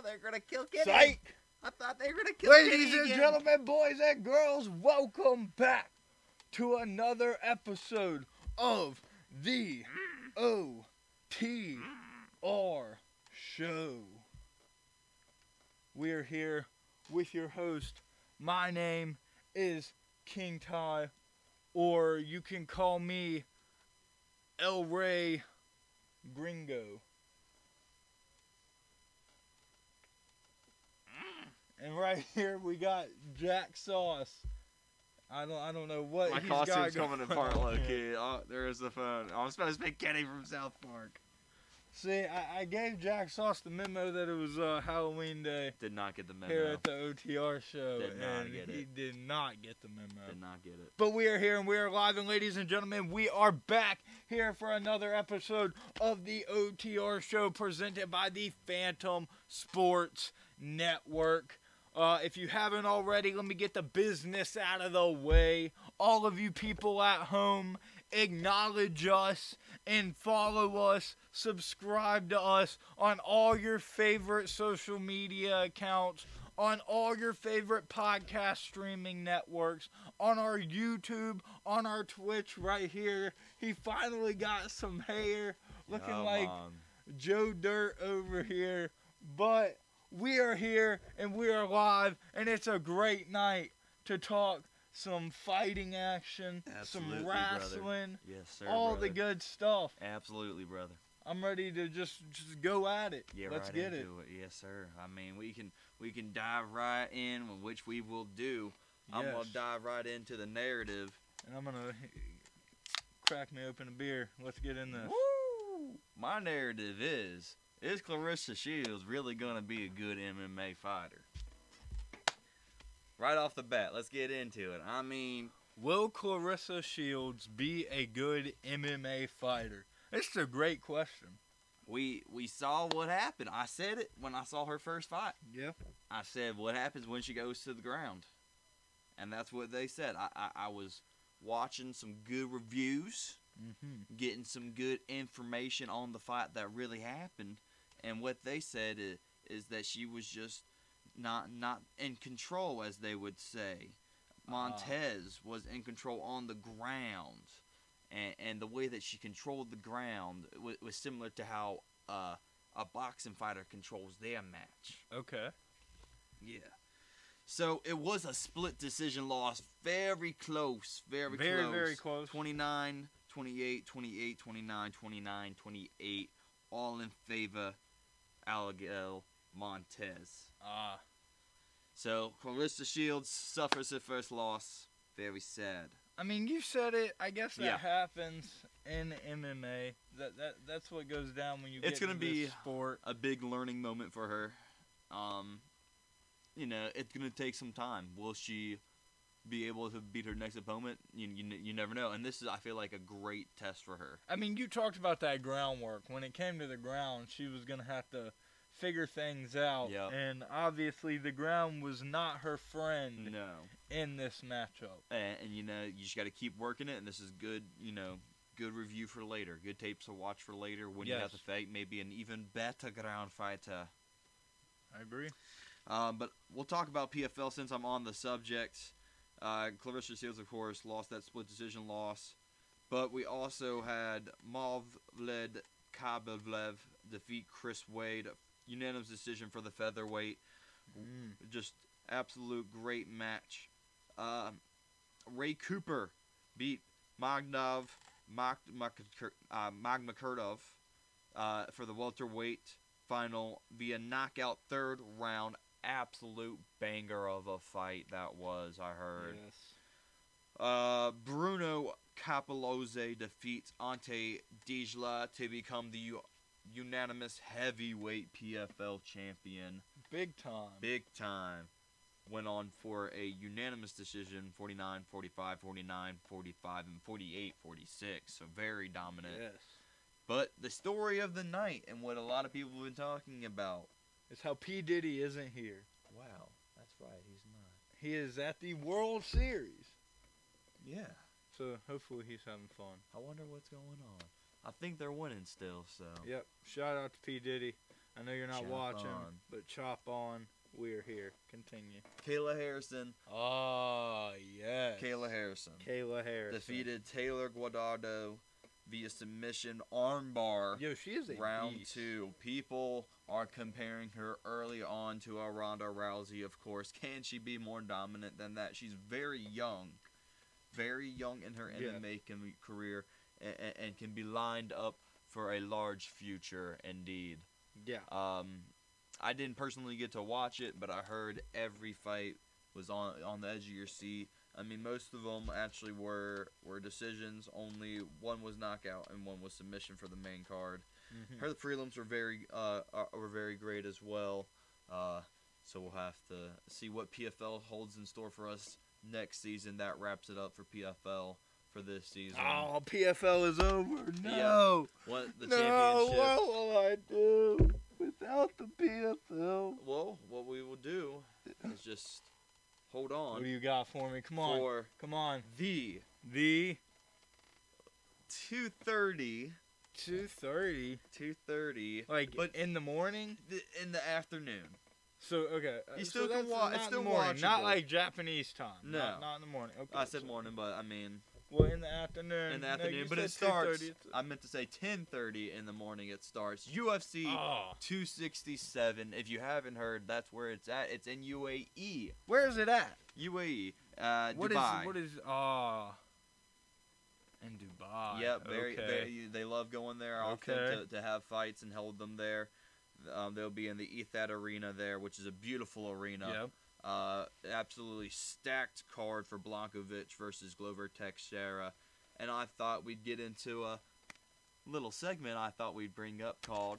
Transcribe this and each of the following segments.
thought they were gonna kill Kenny. Psych! I thought they were gonna kill Ladies and again. gentlemen, boys and girls, welcome back to another episode of the OTR Show. We're here with your host. My name is King Ty, or you can call me El Rey Gringo. And right here we got Jack Sauce. I don't I don't know what My he's got costume's going coming apart low key. Oh, there is the phone. I was supposed to be Kenny from South Park. See, I, I gave Jack Sauce the memo that it was uh, Halloween day Did not get the memo. here at the OTR show, Did not get he did not get the memo. Did not get it. But we are here and we are live, and ladies and gentlemen, we are back here for another episode of the OTR show presented by the Fantom Sports Network. Uh, if you haven't already, let me get the business out of the way. All of you people at home, acknowledge us and follow us, subscribe to us on all your favorite social media accounts, on all your favorite podcast streaming networks, on our YouTube, on our Twitch right here. He finally got some hair, looking like. Joe Dirt over here. But we are here and we are live, and it's a great night to talk some fighting action, Absolutely, some wrestling, Yes, sir. all the good stuff. Absolutely, brother. I'm ready to just just go at it. Yeah, Let's right get it. it. Yes, sir. I mean, we can we can dive right in, which we will do. Yes. I'm gonna dive right into the narrative. And I'm gonna crack me open a beer. Let's get in this. Woo! My narrative is: Is Claressa Shields really gonna be a good MMA fighter? Right off the bat, let's get into it. I mean, Will Claressa Shields be a good MMA fighter? It's a great question. we we saw what happened. I said it when I saw her first fight. Yeah. I said, "What happens when she goes to the ground?" And that's what they said. I I, I was watching some good reviews, Mm-hmm. getting some good information on the fight that really happened, and what they said is, is that she was just not not in control, as they would say. Montes was in control on the ground, and and the way that she controlled the ground was, was similar to how uh, a boxing fighter controls their match. Okay. Yeah. So it was a split decision loss, very close, very, Very, close. very close. 29, 28, 28, 29, 29, 28, all in favor Algel Montes. Ah. So Claressa Shields suffers her first loss. Very sad. I mean, you said it. I guess that Yeah. happens in MMA. That that that's what goes down when you It's gonna be sport. A big learning moment for her. Um, you know, it's gonna take some time. Will she be able to beat her next opponent? You, you, you never know. And this is, I feel like, a great test for her. I mean, you talked about that groundwork. When it came to the ground, she was gonna have to figure things out. Yep. And obviously, the ground was not her friend No. in this matchup. And, and you know, you just got to keep working it. And this is good, you know, good review for later. Good tapes to watch for later when you have to fight maybe an even better ground fighter. I agree. Um, but we'll talk about PFL since I'm on the subject. Uh, Claressa Shields, of course, lost that split decision loss. But we also had Movlid Khaybulaev defeat Chris Wade. Unanimous decision for the featherweight. Mm. Just absolute great match. Um Ray Cooper beat Magnov Mag, Mag, uh, Magmakurdov uh, for the welterweight final via knockout third round. Absolute banger of a fight that was. I heard. Yes. Uh, Bruno Cappelozza defeats Ante Delija to become the u- unanimous heavyweight PFL champion. Big time. Big time. Went on for a unanimous decision 49, 45, 49, 45, and 48, 46. So very dominant. Yes. But the story of the night and what a lot of people have been talking about. It's how P Diddy isn't here. Wow, that's right. He's not. He is at the World Series. Yeah. So hopefully he's having fun. I wonder what's going on. I think they're winning still, so. Yep. Shout out to P Diddy. I know you're not Chop watching, on. but chop on. We're here. Continue. Kayla Harrison. Oh yes. Kayla Harrison Kayla Harrison. defeated Taylor Guardado via submission armbar. Yo, she is a round beast. two. People are comparing her early on to a Ronda Rousey, of course. Can she be more dominant than that? She's very young, very young in her Yeah. MMA career, and, and can be lined up for a large future indeed. Yeah. Um, I didn't personally get to watch it, but I heard every fight was on on the edge of your seat. I mean, most of them actually were were decisions. Only one was knockout and one was submission for the main card. Mhm. Her prelims were very uh are, were very great as well. Uh, so we'll have to see what PFL holds in store for us next season. That wraps it up for PFL for this season. Oh, PFL is over. Yeah. No. What the no. championship? What will I do without the PFL? Well, what we will do is just hold on What do you got for me? Come on. for Come on. the The 2:30 2:30. 2:30 Like But- in the morning. th- in the afternoon. So okay, uh, You so still can watch. it's still the morning, not like Japanese time. No. not, not in the morning. Okay, I said so- morning, but I mean Well, in the afternoon. in the afternoon. you but it starts. I meant to say 10:30 in the morning. It starts UFC Oh, 267. If you haven't heard, that's where it's at. It's in UAE. where is it at? UAE. Uh, What is Dubai. what is ah? in Dubai. Yep, very, okay. very. They love going there often Okay. to, to have fights and hold them there. Um, they'll be in the Etihad Arena there, which is a beautiful arena. Yep. Uh, absolutely stacked card for Blachowicz versus Glover Teixeira, and I thought we'd get into a little segment. I thought we'd bring up called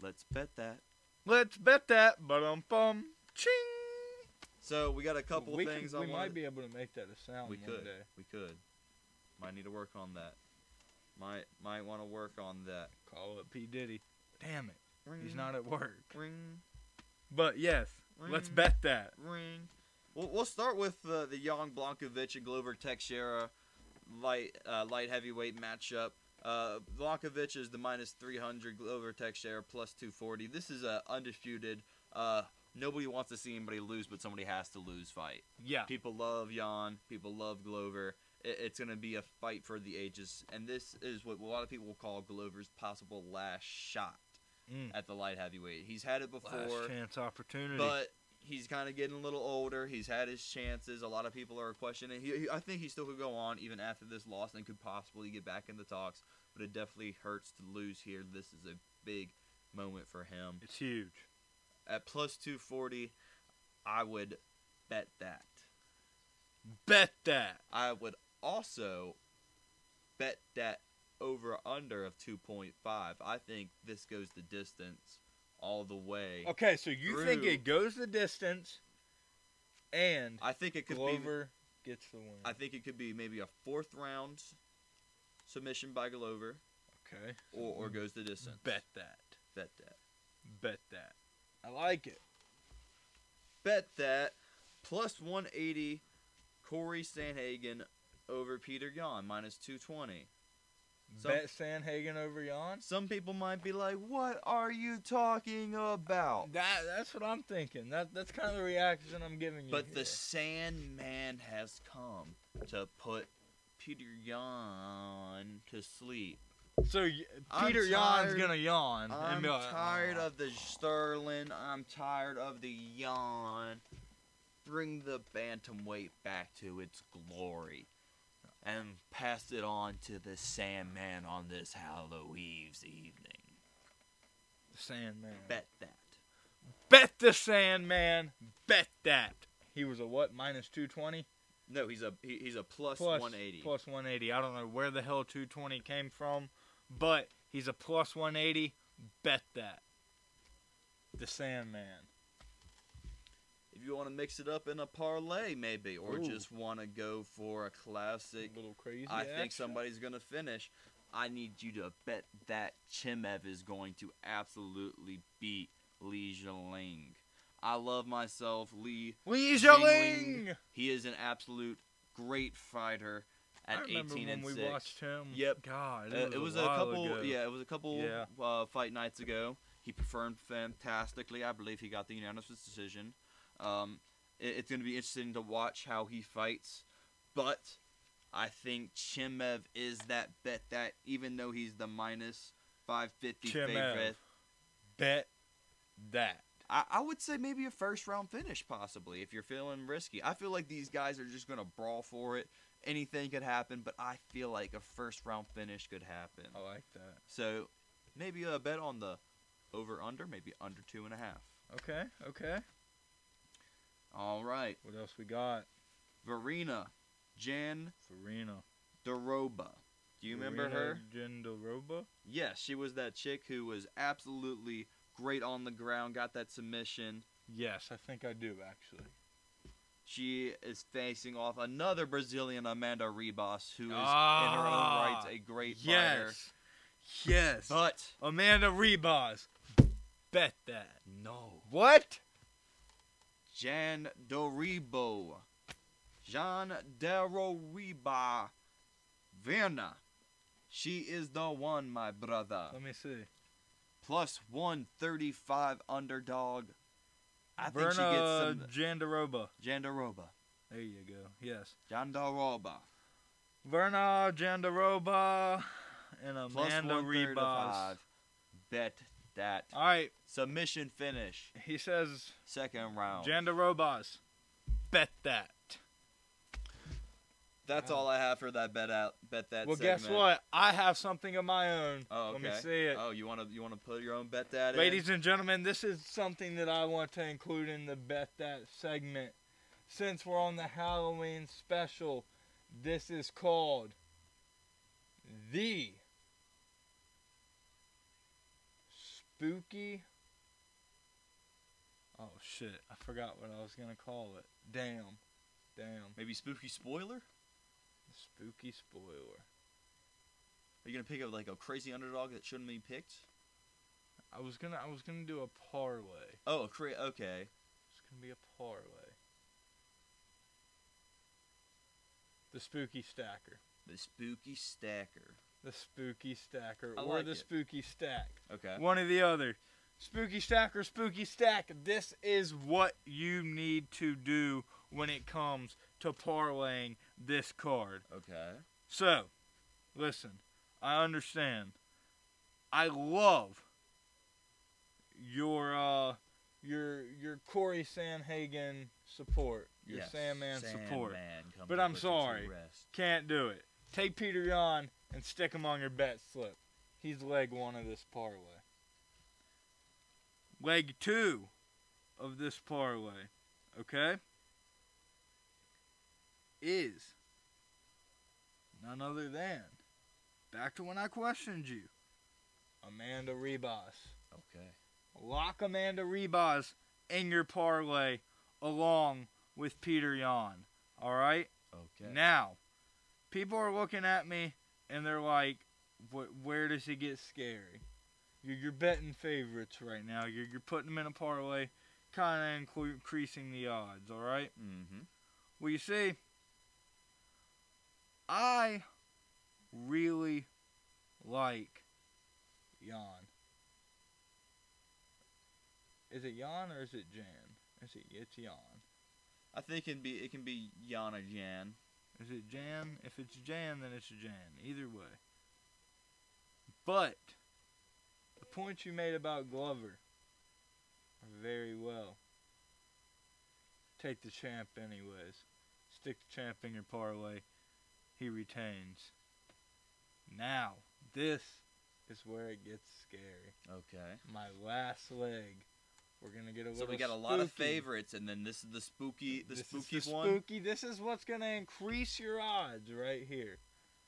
"Let's Bet That." Let's bet that. But um bum. Ching. So we got a couple we things. Could, we I might wanted- be able to make that a sound We one could. day. We could. Might need to work on that. Might might want to work on that. Call it P Diddy. Damn it, he's not at work. ring. But yes, let's bet that. ring. We'll, we'll start with uh, the young Blachowicz and Glover Teixeira light uh, light heavyweight matchup. Uh, Blachowicz is the minus 300, Glover Teixeira plus 240. This is a undisputed. Uh, nobody wants to see anybody lose, but somebody has to lose fight. Yeah. People love Jan. People love Glover. It, it's going to be a fight for the ages, and this is what a lot of people will call Glover's possible last shot Mm. at the light heavyweight. He's had it before. Last chance opportunity. But he's kind of getting a little older. He's had his chances. A lot of people are questioning. He, he, I think he still could go on even after this loss and could possibly get back in the talks. But it definitely hurts to lose here. This is a big moment for him. it's huge. At plus 240, I would bet that. Bet that. I would also bet that over under of 2.5. I think this goes the distance all the way. Okay, so you think it goes the distance, and I think it could be Glover gets the win. I think it could be maybe a fourth round submission by Glover, okay. or, or goes the distance. Bet that. Bet that. Bet that. I like it. Bet that. Plus 180, Cory Sandhagen over Peter Yan, minus 220. Some- Bet Sandhagen over Jan. Some people might be like, what are you talking about? That that's what I'm thinking. That that's kind of the reaction I'm giving you. But here. the Sandman has come to put Peter Yan to sleep. so I'm Peter tired- gonna yawn. I'm be like, tired "Oh." of the Sterling. I'm tired of the yawn. Bring the bantamweight back to its glory. And pass it on to the Sandman on this Halloween's evening. The Sandman. Bet that. Bet the Sandman. Bet that. He was a what? Minus two twenty. No, he's a he, he's a plus, Plus 180. Plus one eighty. I don't know where the hell two twenty came from, but he's a plus one eighty. Bet that. The Sandman. If you want to mix it up in a parlay, maybe, or Ooh. just want to go for a classic, A little crazy. I think somebody's gonna finish. I need you to bet that Chimaev is going to absolutely beat Li Jingliang. I love myself, Li. Li. Jingliang. He is an absolute great fighter at I remember 18 when and we 6. watched him. Yep. God, Uh, it was, it was a, a, couple, ago. yeah, it was a couple Yeah. uh, fight nights ago. He performed fantastically. I believe he got the unanimous decision. Um, it, it's going to be interesting to watch how he fights, but I think Chimaev is that bet that even though he's the minus 550 Chimaev. favorite, Bet that. I, I would say maybe a first round finish possibly if you're feeling risky. I feel like these guys are just going to brawl for it. Anything could happen, but I feel like a first round finish could happen. I like that. So maybe a bet on the over under, maybe under two and a half. Okay, okay. All right. What else we got? Verena Jan Verena Doroba. Do you remember her? Gendaroba? Yes, she was that chick who was absolutely great on the ground, got that submission. Yes, I think I do actually. She is facing off another Brazilian, Amanda Ribas, who is in her Ah, own rights a great fighter. Yes. Yes. But Amanda Ribas. Bet that. no, What? Jan Doribo, Jean Doriba, Verna. She is the one, my brother. Let me see. Plus 135 underdog. I think she gets some Jandiroba. Jandiroba. There you go. Yes. Jandiroba. Virna Jandiroba and Plus Amanda Ribas. 135. Bet that. All right. Submission finish. He says Second round. Jandirobas. Bet that. That's all I have for that bet out. Bet that. well, segment. guess what? I have something of my own. Oh, okay. Let me see it. Oh, you want to you want to put your own bet that in? Ladies and gentlemen, this is something that I want to include in the Bet That segment. Since we're on the Halloween special, this is called The Spooky. Oh, shit. I forgot what I was to call it. Damn. Damn. Maybe spooky spoiler. Spooky spoiler. Are you gonna pick up like a crazy underdog that shouldn't be picked? I was gonna I was gonna do a parlay. Oh, a cra- okay. It's gonna be a parlay. The spooky stacker. The spooky stacker. The spooky stacker. I or like the it. spooky stack. Okay. One or the other. Spooky stacker, spooky stack. This is what you need to do when it comes to parlaying this card. Okay. So, listen, I understand. I love your uh your your Cory Sandhagen support, your Yes, Sandman support. Sandman come But I'm put you to sorry. Can't do it. Take Peter Yan and stick him on your bet slip. He's leg one of this parlay. Leg two of this parlay, okay, is none other than back to when I questioned you, Amanda Ribas. Okay. Lock Amanda Ribas in your parlay along with Peter Yan. All right. Okay. Now, people are looking at me and they're like, "Where does it get scary?" You're, you're betting favorites right now. You're, you're putting them in a parlay, kind of increasing the odds. All right. mm-hmm. Well, you see, I really like Jan. Is it Jan or is it Jan? Is it it's Jan? I think it can be it can be Yana Jan. Is it Jan? If it's Jan, then it's Jan. Either way. But the points you made about Glover very well. Take the champ anyways. Stick the champ in your parlay. He retains. Now, this is where it gets scary. Okay. My last leg. We're gonna get a So we got a lot of favorites, and then this is the spooky the This spooky is the one. spooky. This is what's gonna increase your odds right here.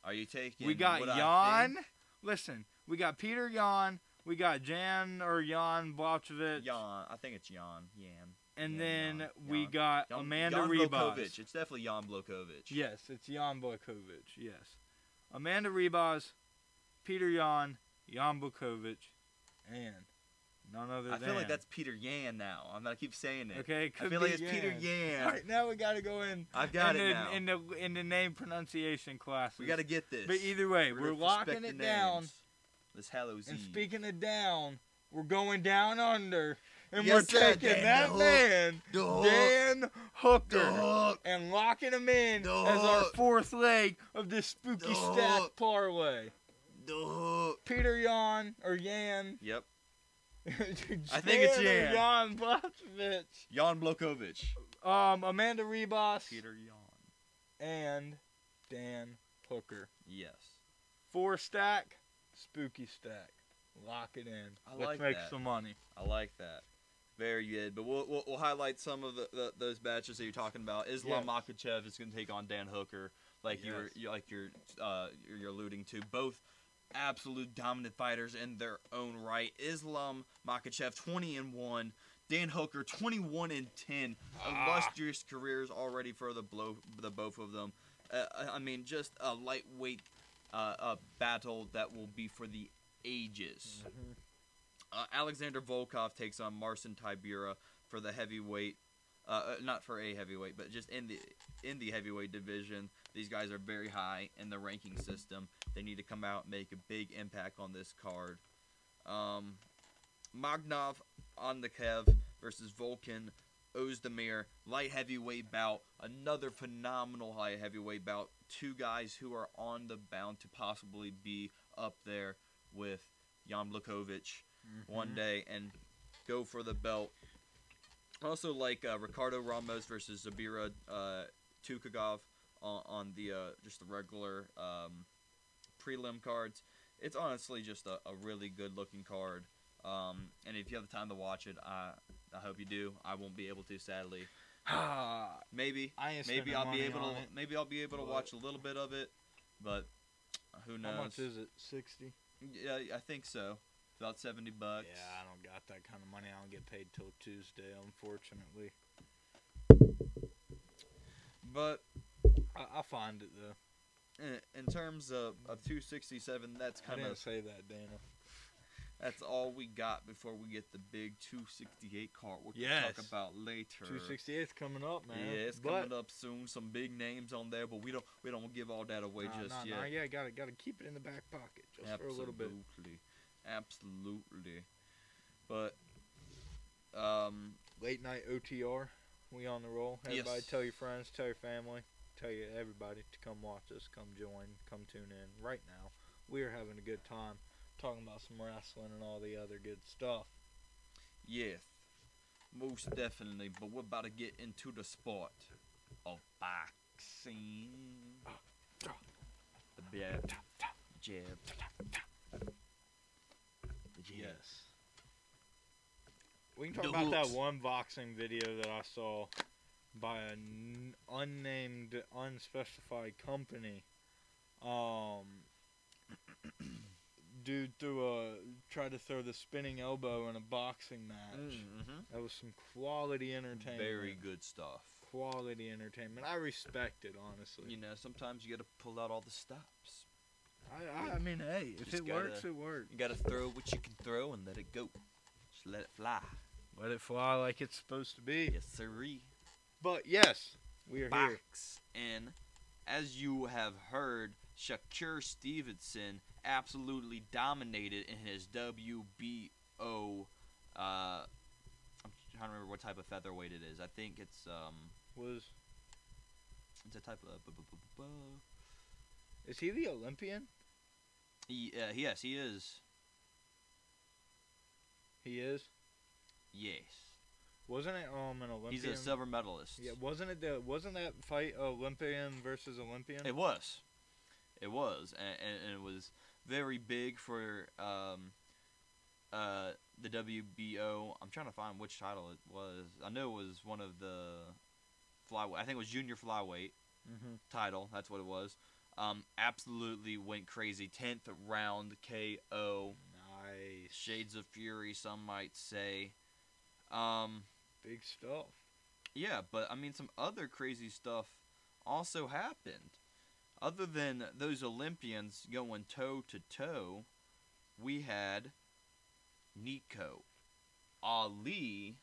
Are you taking? We got Jan. Listen, we got Peter Jan. We got Jan or Jan Blachowicz. Jan. I think it's Jan. Jan. And Jan, then Jan, we Jan. got Amanda Jan Ribas. It's definitely Jan Blachowicz. Yes, it's Jan Blachowicz. Yes. Amanda Ribas, Peter Jan, Jan Blachowicz, and none other I than. feel like that's Peter Yan now. I'm gonna keep saying it. Okay, it I feel like it's Peter Yan. All right, now we got to go in. I've got in it the, now. In the in the name pronunciation classes. we got to get this. But either way, We're we're locking it the down. Names. This Hallows And Eve. speaking of down, we're going down under, and Yes, we're taking Dan that Hook. man, The Hook. Dan Hooker, The Hook. and locking him in The as our fourth leg of this spooky The stack Hook. parlay. The Peter Yan or Yan. Yep. I think it's Yan. Jan Blachowicz. Jan Blachowicz. Um, Amanda Ribas Peter Yan. and Dan Hooker. Yes. Four stack, spooky stack. Lock it in. I Let's like make that. some money. I like that. Very good. But we'll, we'll, we'll highlight some of the, the those matches that you're talking about. Islam Makhachev is going to take on Dan Hooker, like you were Yes. you like you're uh you're, you're alluding to. Both absolute dominant fighters in their own right. Islam Makhachev 20 and one. Dan Hooker 21 and 10. Ah. Illustrious careers already for the blow the both of them. Uh, I- I mean, just a lightweight uh, uh, battle that will be for the ages. Uh, Alexander Volkov takes on Marcin Tybura for the heavyweight. Uh, uh, not for a heavyweight, but just in the in the heavyweight division. These guys are very high in the ranking system. They need to come out and make a big impact on this card. Um, Magnov on the Kev versus Volkan Ozdemir light heavyweight bout. Another phenomenal light heavyweight bout. Two guys who are on the bound to possibly be up there with Jan Blachowicz one Mm-hmm. day and go for the belt. Also, like uh, Ricardo Ramos versus Zubaira uh, Tukhugov on, on the uh, just the regular um, prelim cards. It's honestly just a, a really good looking card. Um, and if you have the time to watch it, I I hope you do. I won't be able to, sadly. Maybe I maybe I'll be able to it. maybe I'll be able to watch a little bit of it, but who knows? How much is it? Sixty. Yeah, I think so. About seventy bucks. Yeah, I don't got that kind of money. I don't get paid till Tuesday, unfortunately. But I, I'll find it though. in, in terms of, of 267, that's I kind didn't of say that, Dana. That's all we got before we get the big 268 card. We'll Yes. talk about later. Two sixty eight's coming up, man. Yeah, it's but, coming up soon. Some big names on there, but we don't we don't give all that away Nah, just nah, yet. nah, yeah, gotta gotta keep it in the back pocket just for a little bit. Absolutely, absolutely. But um, Late night OTR, we on the roll. Everybody, Yes. tell your friends, tell your family, tell you everybody to come watch us, come join, come tune in. Right now, we are having a good time talking about some wrestling and all the other good stuff. yes, most definitely. But we're about to get into the sport of boxing. The jab, jab, the jab. Yes. We can talk The about that one boxing video that I saw by an unnamed, unspecified company. Um, dude threw a tried to throw the spinning elbow in a boxing match. Mm-hmm. That was some quality entertainment. Very good stuff. quality entertainment. I respect it honestly. You know, sometimes you got to pull out all the stops. I, I, I mean, hey, if it gotta- works, it works. You got to throw what you can throw and let it go. Just let it fly. Let it fly like it's supposed to be. Yes, sirree. But yes, we are here. And as you have heard, Shakur Stevenson absolutely dominated in his WBO. Uh, I'm trying to remember what type of featherweight it is. I think it's um, Was it's a type of. bu- bu- bu- is he the Olympian? He, uh, yes, he is. He is. Yes, Wasn't it um an Olympian? he's a silver medalist. Yeah, wasn't it the wasn't that fight Olympian versus Olympian? It was. It was, and, and, and it was very big for um, uh, the WBO. I'm trying to find which title it was. I know it was one of the flyweight. I think it was junior flyweight mm-hmm. title. That's what it was. Um, absolutely went crazy. Tenth round KO. Nice. Shades of Fury, some might say. Um, Big stuff. yeah, but I mean, some other crazy stuff also happened. Other than those Olympians going toe to toe, we had Nico Ali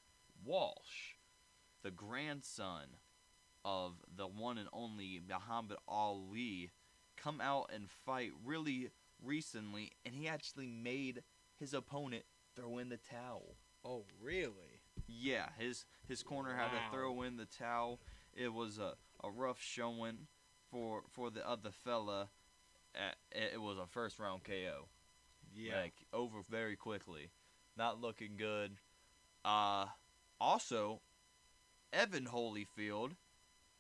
Walsh, the grandson of the one and only Muhammad Ali, come out and fight really recently, and he actually made his opponent throw in the towel. Oh, really? Yeah, his his corner had to throw in the towel. It was a, a rough showing for for the other fella. At, it was a first round KO. Yeah. Like over very quickly. Not looking good. Uh also Evan Holyfield,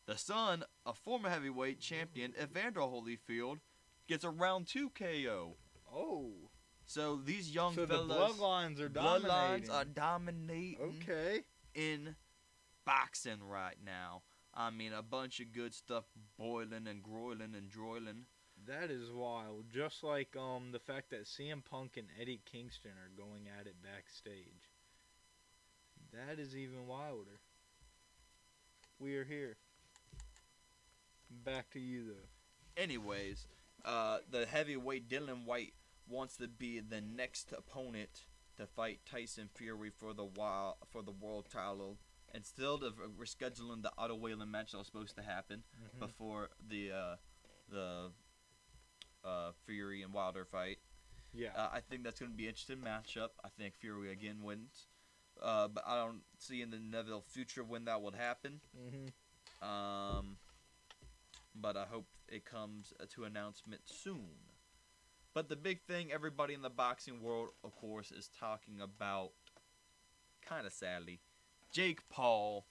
the son of former heavyweight champion Evander Holyfield, gets a round two KO. oh. So these young So the fellas bloodlines are dominating. bloodlines are dominating okay. in boxing right now. I mean, a bunch of good stuff boiling and groiling and droiling. That is wild. Just like um the fact that CM Punk and Eddie Kingston are going at it backstage. That is even wilder. We are here. Back to you though. Anyways, uh, the heavyweight Dillian Whyte wants to be the next opponent to fight Tyson Fury for the wild, for the world title. And still, the, we're scheduling the Otto Wallin match that was supposed to happen before the uh, the uh, Fury and Wilder fight. Yeah. Uh, I think that's going to be an interesting matchup. I think Fury again wins, uh, but I don't see in the Neville future when that would happen. mm-hmm. Um, but I hope it comes uh, to announcement soon. But the big thing everybody in the boxing world, of course, is talking about, kind of sadly, Jake Paul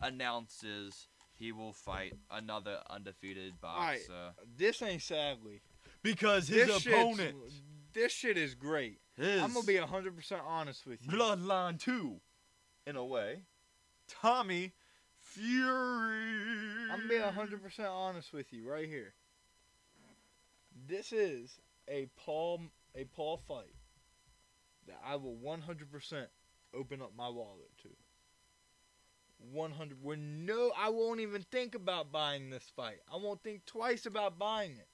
announces he will fight another undefeated right. boxer This ain't sadly. because this shit's- This shit is great. his I'm gonna be hundred percent honest with you. bloodline two, in a way. Tommy Fury. I'm gonna be hundred percent honest with you right here. This is a Paul a Paul fight that I will one hundred percent open up my wallet to. One hundred. We're no, I won't even think about buying this fight. I won't think twice about buying it.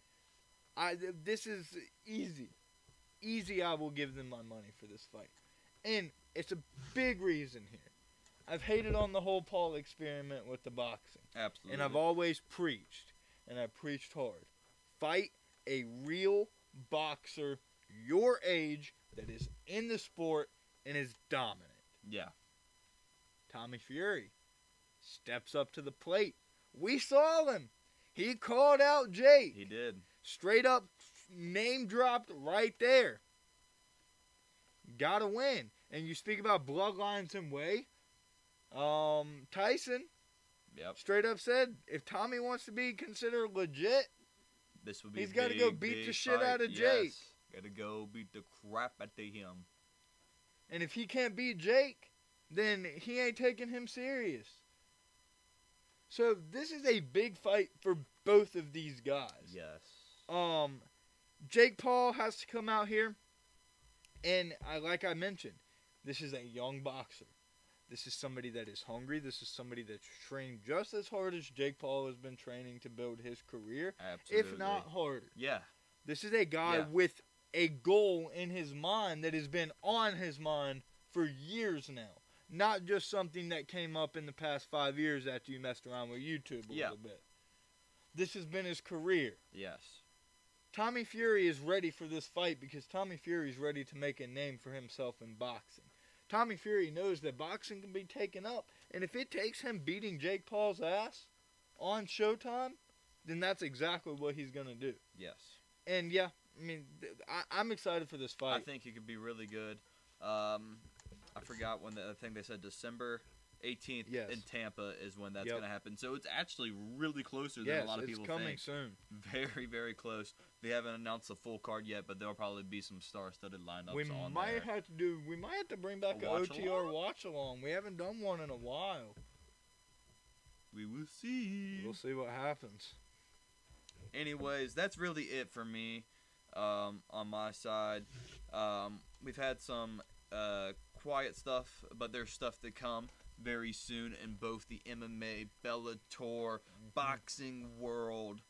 I this is easy, easy. I will give them my money for this fight, and it's a big reason here. I've hated on the whole Paul experiment with the boxing. Absolutely. And I've always preached, and I preached hard. Fight a real boxer your age that is in the sport and is dominant. yeah. Tommy Fury steps up to the plate. We saw him. He called out Jake. He did. Straight up name dropped right there. Gotta win. And you speak about bloodlines and way. Um, Tyson Yep. straight up said if Tommy wants to be considered legit, This would be. He's gotta go beat the shit fight. out of Jake. Yes. Gotta go beat the crap out of him. and if he can't beat Jake, then he ain't taking him serious. So this is a big fight for both of these guys. Yes. Um, Jake Paul has to come out here, and I like I mentioned, this is a young boxer. This is somebody that is hungry. This is somebody that's trained just as hard as Jake Paul has been training to build his career, Absolutely. if not harder. Yeah. This is a guy Yeah. with a goal in his mind that has been on his mind for years now. Not just something that came up in the past five years after you messed around with YouTube a Yeah. little bit. This has been his career. Yes. Tommy Fury is ready for this fight because Tommy Fury is ready to make a name for himself in boxing. Tommy Fury knows that boxing can be taken up, and if it takes him beating Jake Paul's ass on Showtime, then that's exactly what he's gonna do. Yes. And yeah, I mean, I, I'm excited for this fight. I think it could be really good. Um, I forgot when the I think they said December 18th Yes. in Tampa is when that's Yep. gonna happen. So it's actually really closer than yes, a lot of it's people coming think. soon. Very, very close. They haven't announced the full card yet, but there'll probably be some star-studded lineups we on might there. have to do. We might have to bring back A a, watch OTR along? watch along. We haven't done one in a while. we will see. We'll see what happens. anyways, that's really it for me um, on my side. Um, we've had some uh, quiet stuff, but there's stuff to come very soon in both the MMA, Bellator, boxing world.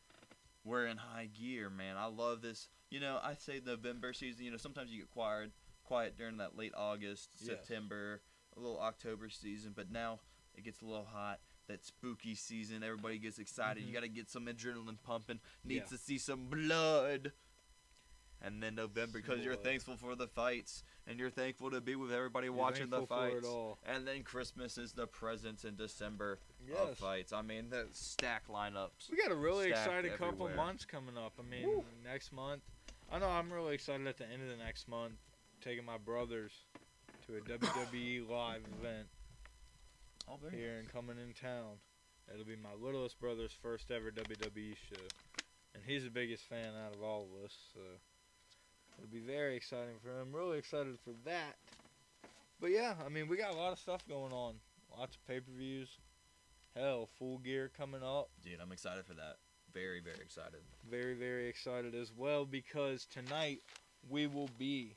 We're in high gear, man. I love this. You know, I say November season. You know, sometimes you get quiet, quiet during that late August, Yes. September, a little October season. But now it gets a little hot. That spooky season, everybody gets excited. Mhm. You got to get some adrenaline pumping. Needs Yeah. to see some blood. And then November because you're thankful for the fights and you're thankful to be with everybody You're watching the thankful for it fights. And then Christmas is the presents in December Yes. of fights. I mean, the stack lineups. We got a really exciting couple months coming up. I mean, Woo. next month. I know I'm really excited at the end of the next month, taking my brothers to a WWE live event Oh, here and coming in town. It'll be my littlest brother's first ever WWE show, and he's the biggest fan out of all of us. So it'll be very exciting for him. Really excited for that. But yeah, I mean, we got a lot of stuff going on. Lots of pay per views. Hell, full gear coming up. Dude, I'm excited for that. Very, very excited. very very excited as well because tonight we will be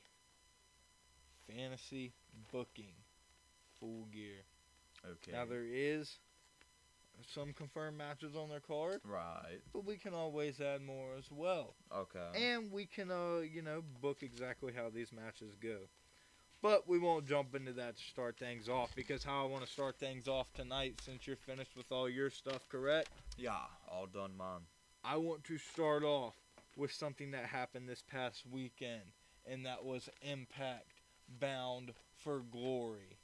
fantasy booking full gear Okay. now there is some confirmed matches on their card right. but we can always add more as well Okay. and we can uh you know book exactly how these matches go but we won't jump into that to start things off because how I want to start things off tonight since you're finished with all your stuff correct yeah, all done, man. I want to start off with something that happened this past weekend, and that was Impact Bound for Glory.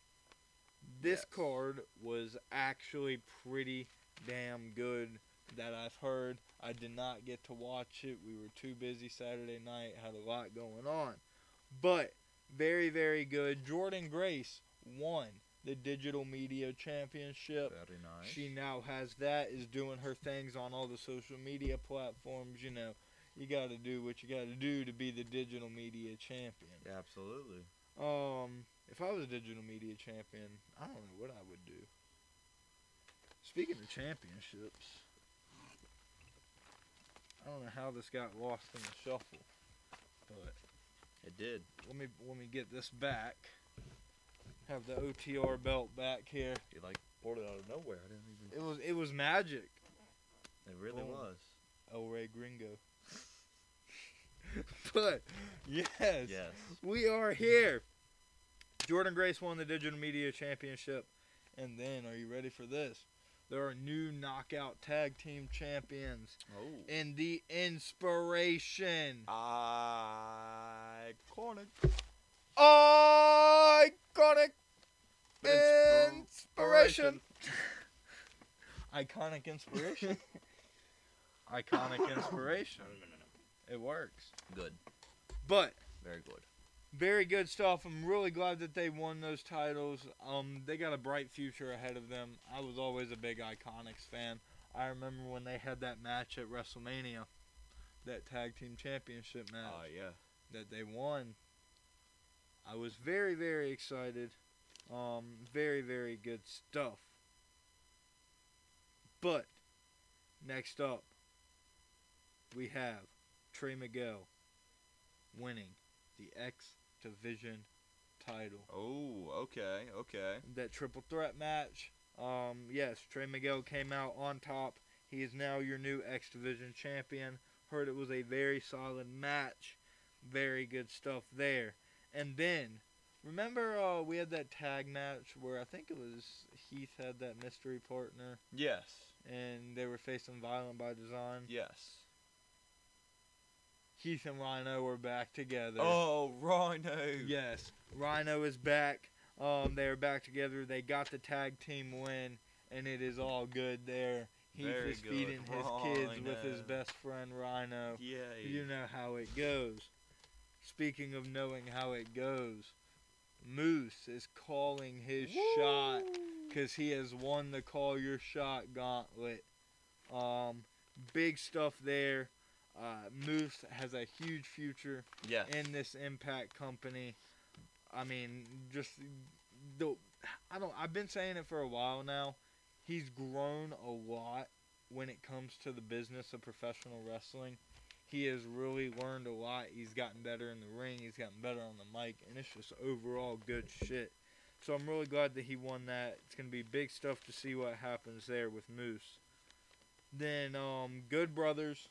This Yes. card was actually pretty damn good that I've heard. I did not get to watch it. We were too busy Saturday night, had a lot going on. But very, very good. Jordynne Grace won the Digital Media Championship. Very nice. She now has that, is doing her things on all the social media platforms. You know, you got to do what you got to do to be the digital media champion. Yeah, absolutely. Um, if I was a digital media champion, I don't know what I would do. Speaking of championships, I don't know how this got lost in the shuffle, but It did. let me let me get this back. Have the OTR belt back here. You like pulled it out of nowhere. I didn't even. It was it was magic. It really Boom. was. El Rey Gringo. but yes, Yes. we are here. Jordynne Grace won the Digital Media Championship, and then are you ready for this? There are new knockout tag team champions Oh. in the Inspiration. Iconic. Iconic Inspir- Inspiration. Iconic Inspiration. Iconic Inspiration. It works. Good. But Very good. Very good stuff. I'm really glad that they won those titles. Um, they got a bright future ahead of them. I was always a big Iconics fan. I remember when they had that match at WrestleMania, that tag team championship match Oh yeah. that they won. I was very very excited. Um, very very good stuff. But next up, we have Trey Miguel winning the X Division title. Oh, okay, okay. That triple threat match. Um, yes, Trey Miguel came out on top. He is now your new X Division champion. Heard it was a very solid match. Very good stuff there. And then, remember uh, we had that tag match where I think it was Heath had that mystery partner Yes. and they were facing Violent by Design. Yes. Heath and Rhino were back together. Oh, Rhino. Yes, Rhino is back. Um, they are back together. They got the tag team win, and it is all good there. Heath Very is good. feeding his kids with his best friend Rhino. Yay. You know how it goes. Speaking of knowing how it goes, Moose is calling his shot because he has won the call your shot gauntlet. Um, big stuff there. Uh, Moose has a huge future Yes. in this impact company. I mean, just the I don't I've been saying it for a while now. He's grown a lot when it comes to the business of professional wrestling. He has really learned a lot. He's gotten better in the ring. He's gotten better on the mic, and it's just overall good shit. So I'm really glad that he won that. It's gonna be big stuff to see what happens there with Moose. Then um, Good Brothers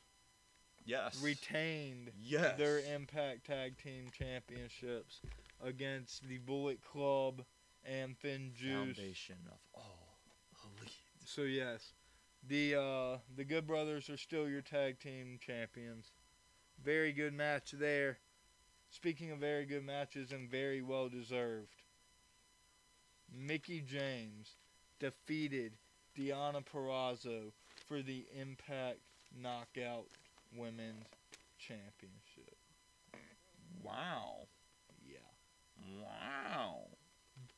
yes. retained yes. their Impact Tag Team Championships against the Bullet Club and Finn Juice. Foundation of all elite. So yes, the uh, the Good Brothers are still your tag team champions. Very good match there. speaking of very good matches and very well deserved, Mickie James defeated Deonna Purrazzo for the Impact Knockout Women's Championship. Wow. Yeah. Wow.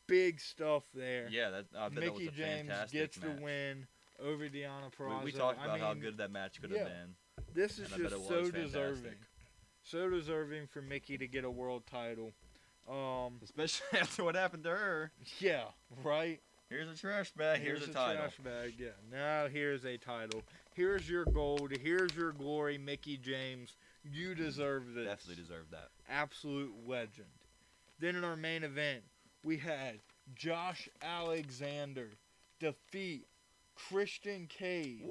Big stuff there. Yeah, that, I bet that was Mickie a James fantastic gets match. the win over Deonna Purrazzo. We, we talked I about how good that match could yeah. have been. This is and I bet just so deserving. So deserving for Mickie to get a world title. Um, Especially after what happened to her. yeah, right. Here's a trash bag. Here's, a title. trash bag. Yeah. Now here's a title. Here's your gold. Here's your glory, Mickie James. You deserve this. Definitely deserve that. Absolute legend. Then in our main event, we had Josh Alexander defeat Christian Cage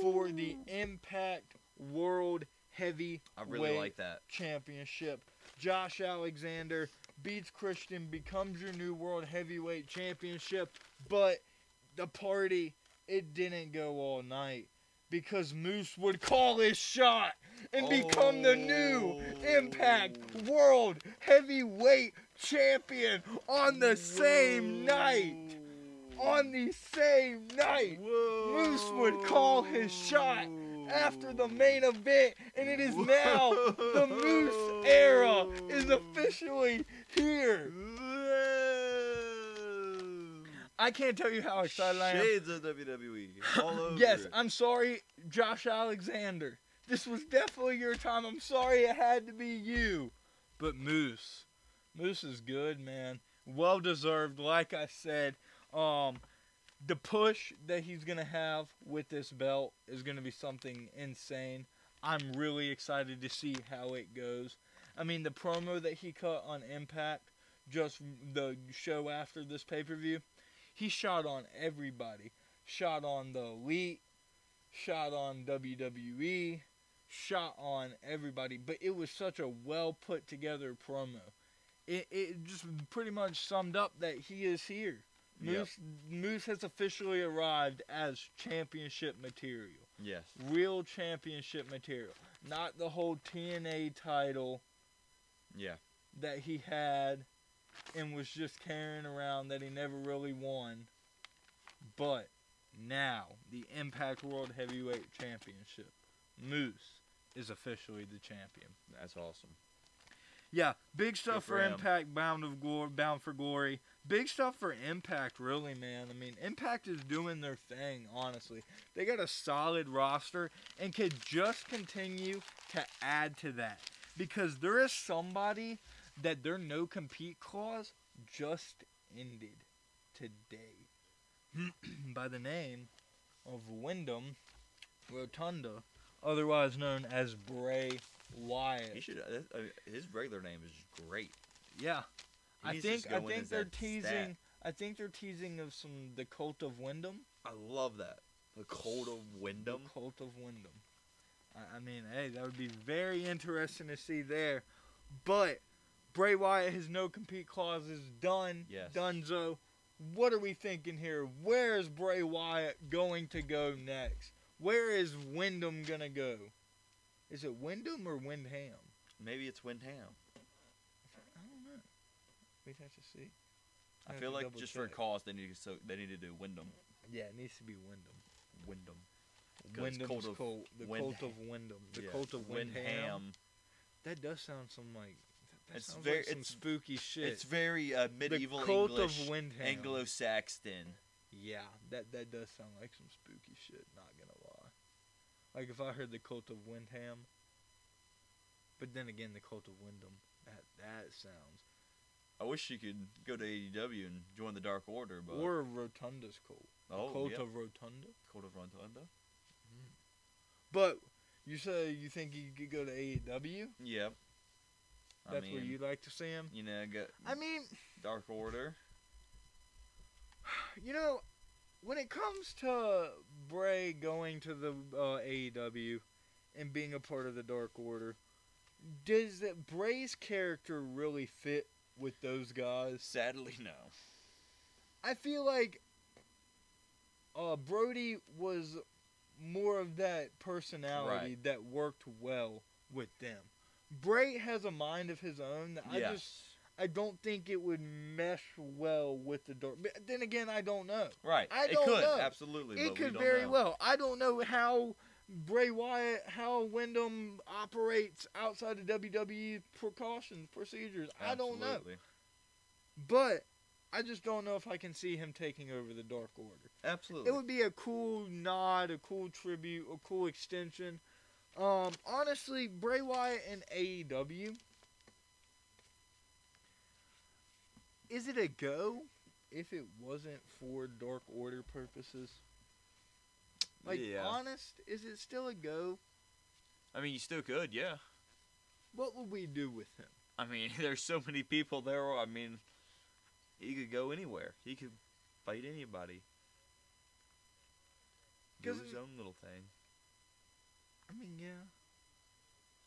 for the Impact World Heavyweight I really like that. Championship. Josh Alexander beats Christian, becomes your new World Heavyweight Championship, but the party, it didn't go all night because Moose would call his shot and become the new oh. Impact World Heavyweight Champion on the same night. On the same night. Moose would call his shot after the main event, and it is now the Moose era is officially here. I can't tell you how excited I am. Shades of WWE. All over. Yes. I'm sorry, Josh Alexander. This was definitely your time. I'm sorry it had to be you. But Moose. Moose is good, man. Well deserved, like I said. Um the push that he's gonna have with this belt is gonna be something insane. I'm really excited to see how it goes. I mean the promo that he cut on Impact, just the show after this pay per view, he shot on everybody. Shot on the Elite, shot on WWE, shot on everybody. But it was such a well put together promo. It, it just pretty much summed up that he is here. Yep. Moose, Moose has officially arrived as championship material. Yes. Real championship material. Not the whole TNA title Yeah. that he had and was just carrying around that he never really won. But now, the Impact World Heavyweight Championship. Moose is officially the champion. That's awesome. Yeah, big stuff for for. Impact, bound of glory, bound for glory. Big stuff for Impact, really, man. I mean, Impact is doing their thing. Honestly, they got a solid roster and could just continue to add to that because there is somebody that their no compete clause just ended today by the name of Wyndham Rotunda, otherwise known as Bray Wyatt. He should. Uh, his regular name is great. Yeah, I think I think they're teasing. stat. I think they're teasing of some the cult of Wyndham. I love that. The cult of Wyndham. The cult of Wyndham. I, I mean, hey, that would be very interesting to see there. But Bray Wyatt, has no compete clauses done. Yes. Dunzo. What are we thinking here? Where is Bray Wyatt going to go next? Where is Wyndham gonna go? Is it Wyndham or Windham? Maybe it's Windham. I don't know. We'd have to see. I Have feel like just for check. cost, they need to so they need to do Wyndham. Yeah, it needs to be Wyndham. Wyndham. Wyndham's cult of cult, the cult of Wyndham, the Yeah, cult of Windham. Windham. That does sound some like that It's very- like some it's- spooky shit. It's very uh, medieval the cult English, of Windham. Anglo-Saxon. Yeah, that that does sound like some spooky shit. Not gonna lie. Like if I heard the cult of Windham, but then again, the cult of Wyndham. That that sounds. I wish you could go to AEW and join the Dark Order, but Or Rotunda's cult. The oh, cult yeah. of Rotunda. Cult of Rotunda. But you say you think you could go to AEW? Yep. I That's mean, where you'd like to see him. you know, got I mean, Dark Order. you know, when it comes to Bray going to the uh, AEW and being a part of the Dark Order, does that Bray's character really fit with those guys? Sadly, no. I feel like uh, Brody was more of that personality Right. that worked well with them. Bray has a mind of his own that I just I don't think it would mesh well with the Dark. But then again, I don't know. right. I it don't could know. absolutely. it we could don't very know. well. I don't know how Bray Wyatt, how Wyndham operates outside of WWE precautions, procedures. I don't know. Absolutely. But I just don't know if I can see him taking over the Dark Order. Absolutely. It would be a cool nod, a cool tribute, a cool extension. Um, honestly, Bray Wyatt and AEW. Is it a go if it wasn't for Dark Order purposes? Like, Yeah. honest, is it still a go? I mean, you still could, yeah. What would we do with him? I mean, there's so many people there. I mean, he could go anywhere. He could fight anybody. Do his own little thing. I mean, yeah.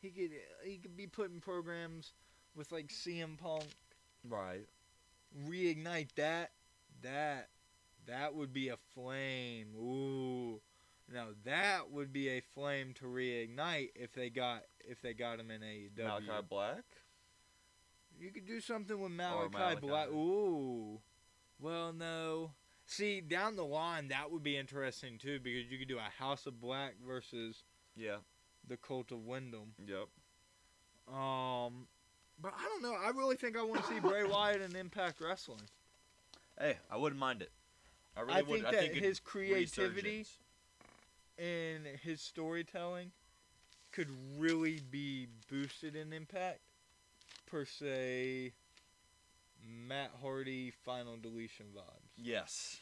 He could he could be putting programs with like CM Punk, Right. reignite that. That that would be a flame. Ooh. Now that would be a flame to reignite if they got if they got him in AEW. Malakai Black. You could do something with Malakai, Malakai. Black. Ooh. Well, no. See, down the line, that would be interesting too because you could do a House of Black versus Yeah. the Cult of Wyndham. Yep. Um, but I don't know. I really think I want to see Bray Wyatt in Impact Wrestling. Hey, I wouldn't mind it. I really I would. think I that think his creativity and his storytelling could really be boosted in Impact. Per se, Matt Hardy final deletion vibes. Yes.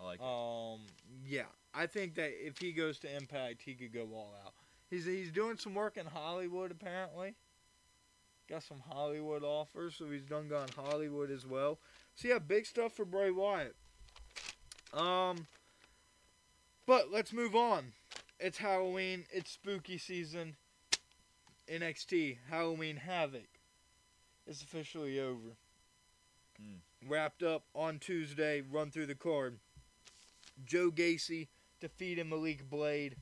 I like it. Um, yeah, I think that if he goes to Impact, he could go all out. He's he's doing some work in Hollywood apparently. Got some Hollywood offers, so he's done gone Hollywood as well. So yeah, big stuff for Bray Wyatt. Um, but let's move on. It's Halloween. It's spooky season. NXT Halloween Havoc is officially over. Mm. Wrapped up on Tuesday. Run through the card. Joe Gacy defeated Malik Blade.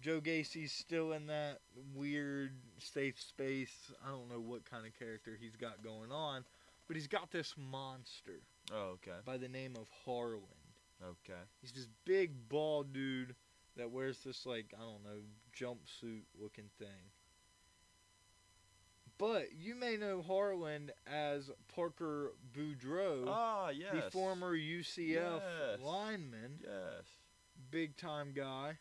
Joe Gacy's still in that weird safe space. I don't know what kind of character he's got going on, but he's got this monster Oh, okay. by the name of Harland. Okay. He's this big bald dude that wears this like I don't know jumpsuit looking thing. But you may know Harland as Parker Boudreaux, Ah, yes. the former UCF Yes. lineman, Yes. big time guy.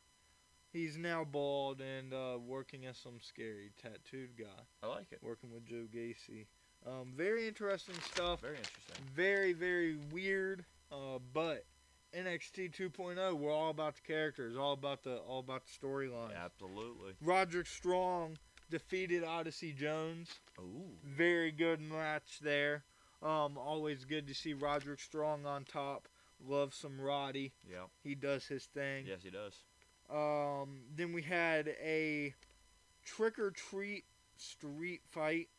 He's now bald and uh, working as some scary tattooed guy, I like it. working with Joe Gacy. Um, very interesting stuff. Very interesting. Very, very weird. Uh, but NXT 2.0, we're all about the characters, all about the all about the storyline. Absolutely. Roderick Strong defeated Odyssey Jones. Ooh. Very good match there. Um, always good to see Roderick Strong on top. Love some Roddy. Yeah. He does his thing. Yes, he does. Um, then we had a trick or treat street fight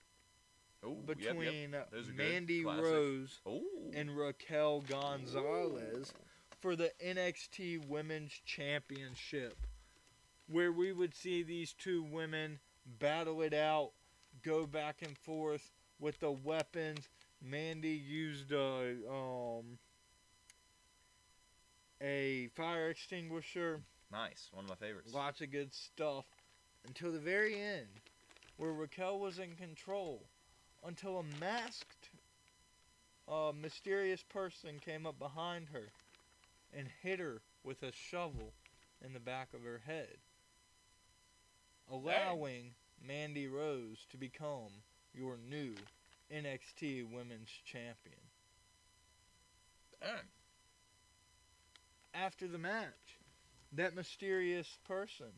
Ooh. Yep, yep. between are good. Mandy. Rose Ooh. and Raquel Gonzalez for the NXT Women's Championship, where we would see these two women battle it out, go back and forth with the weapons. Mandy used a um a fire extinguisher, Nice. One of my favorites. lots of good stuff until the very end, where Raquel was in control, until a masked, uh, mysterious person came up behind her and hit her with a shovel in the back of her head, allowing Mandy Rose to become your new NXT Women's Champion. Dang. After the match, that mysterious person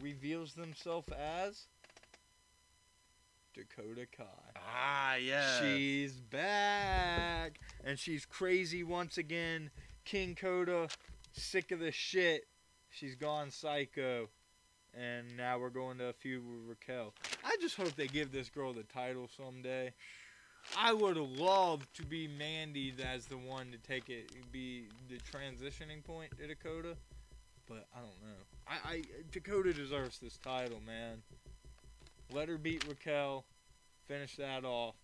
reveals themselves as Dakota Kai. Ah, yeah. She's back, and she's crazy once again. King Coda, sick of the shit. She's gone psycho, and now we're going to a feud with Raquel. I just hope they give this girl the title someday. I would loved to be Mandy as the one to take it, be the transitioning point to Dakota, but I don't know. I, I Dakota deserves this title, man. let her beat Raquel, finish that off,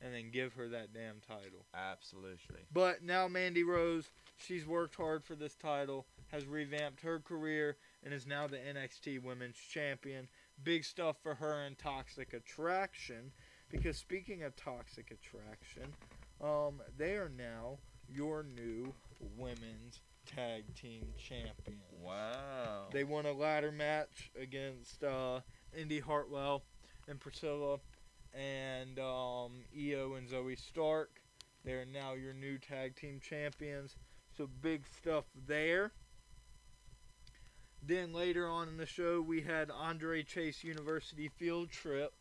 and then give her that damn title. Absolutely. But now Mandy Rose, she's worked hard for this title, has revamped her career, and is now the NXT Women's Champion. Big stuff for her in Toxic Attraction. Because speaking of Toxic Attraction, um, they are now your new women's tag team champions. Wow. They won a ladder match against uh, Indi Hartwell and Priscilla and um, Io and Zoey Stark. They're now your new tag team champions. So big stuff there. Then later on in the show, we had Andre Chase University field trip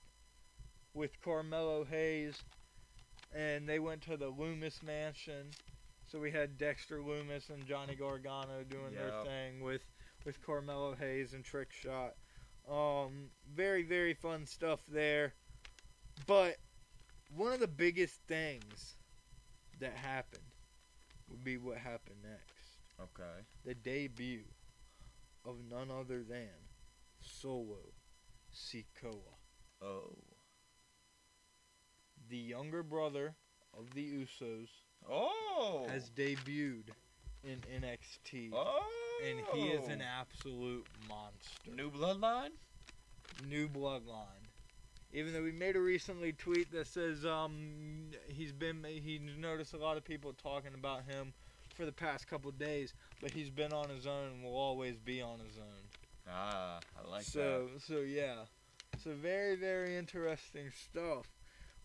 with Carmelo Hayes, and they went to the Loomis Mansion. So we had Dexter Loomis and Johnny Gargano doing their thing with with Carmelo Hayes and Trick Shot. Um, very very fun stuff there. But one of the biggest things that happened would be what happened next Okay. the debut of none other than Solo Sikoa, Oh. the younger brother of the Usos, Oh. has debuted in NXT, Oh. and he is an absolute monster. new bloodline. New bloodline. Even though we made a recently tweet that says um he's been he's noticed a lot of people talking about him for the past couple days, but he's been on his own and will always be on his own. Ah, I like so so yeah, so very very interesting stuff.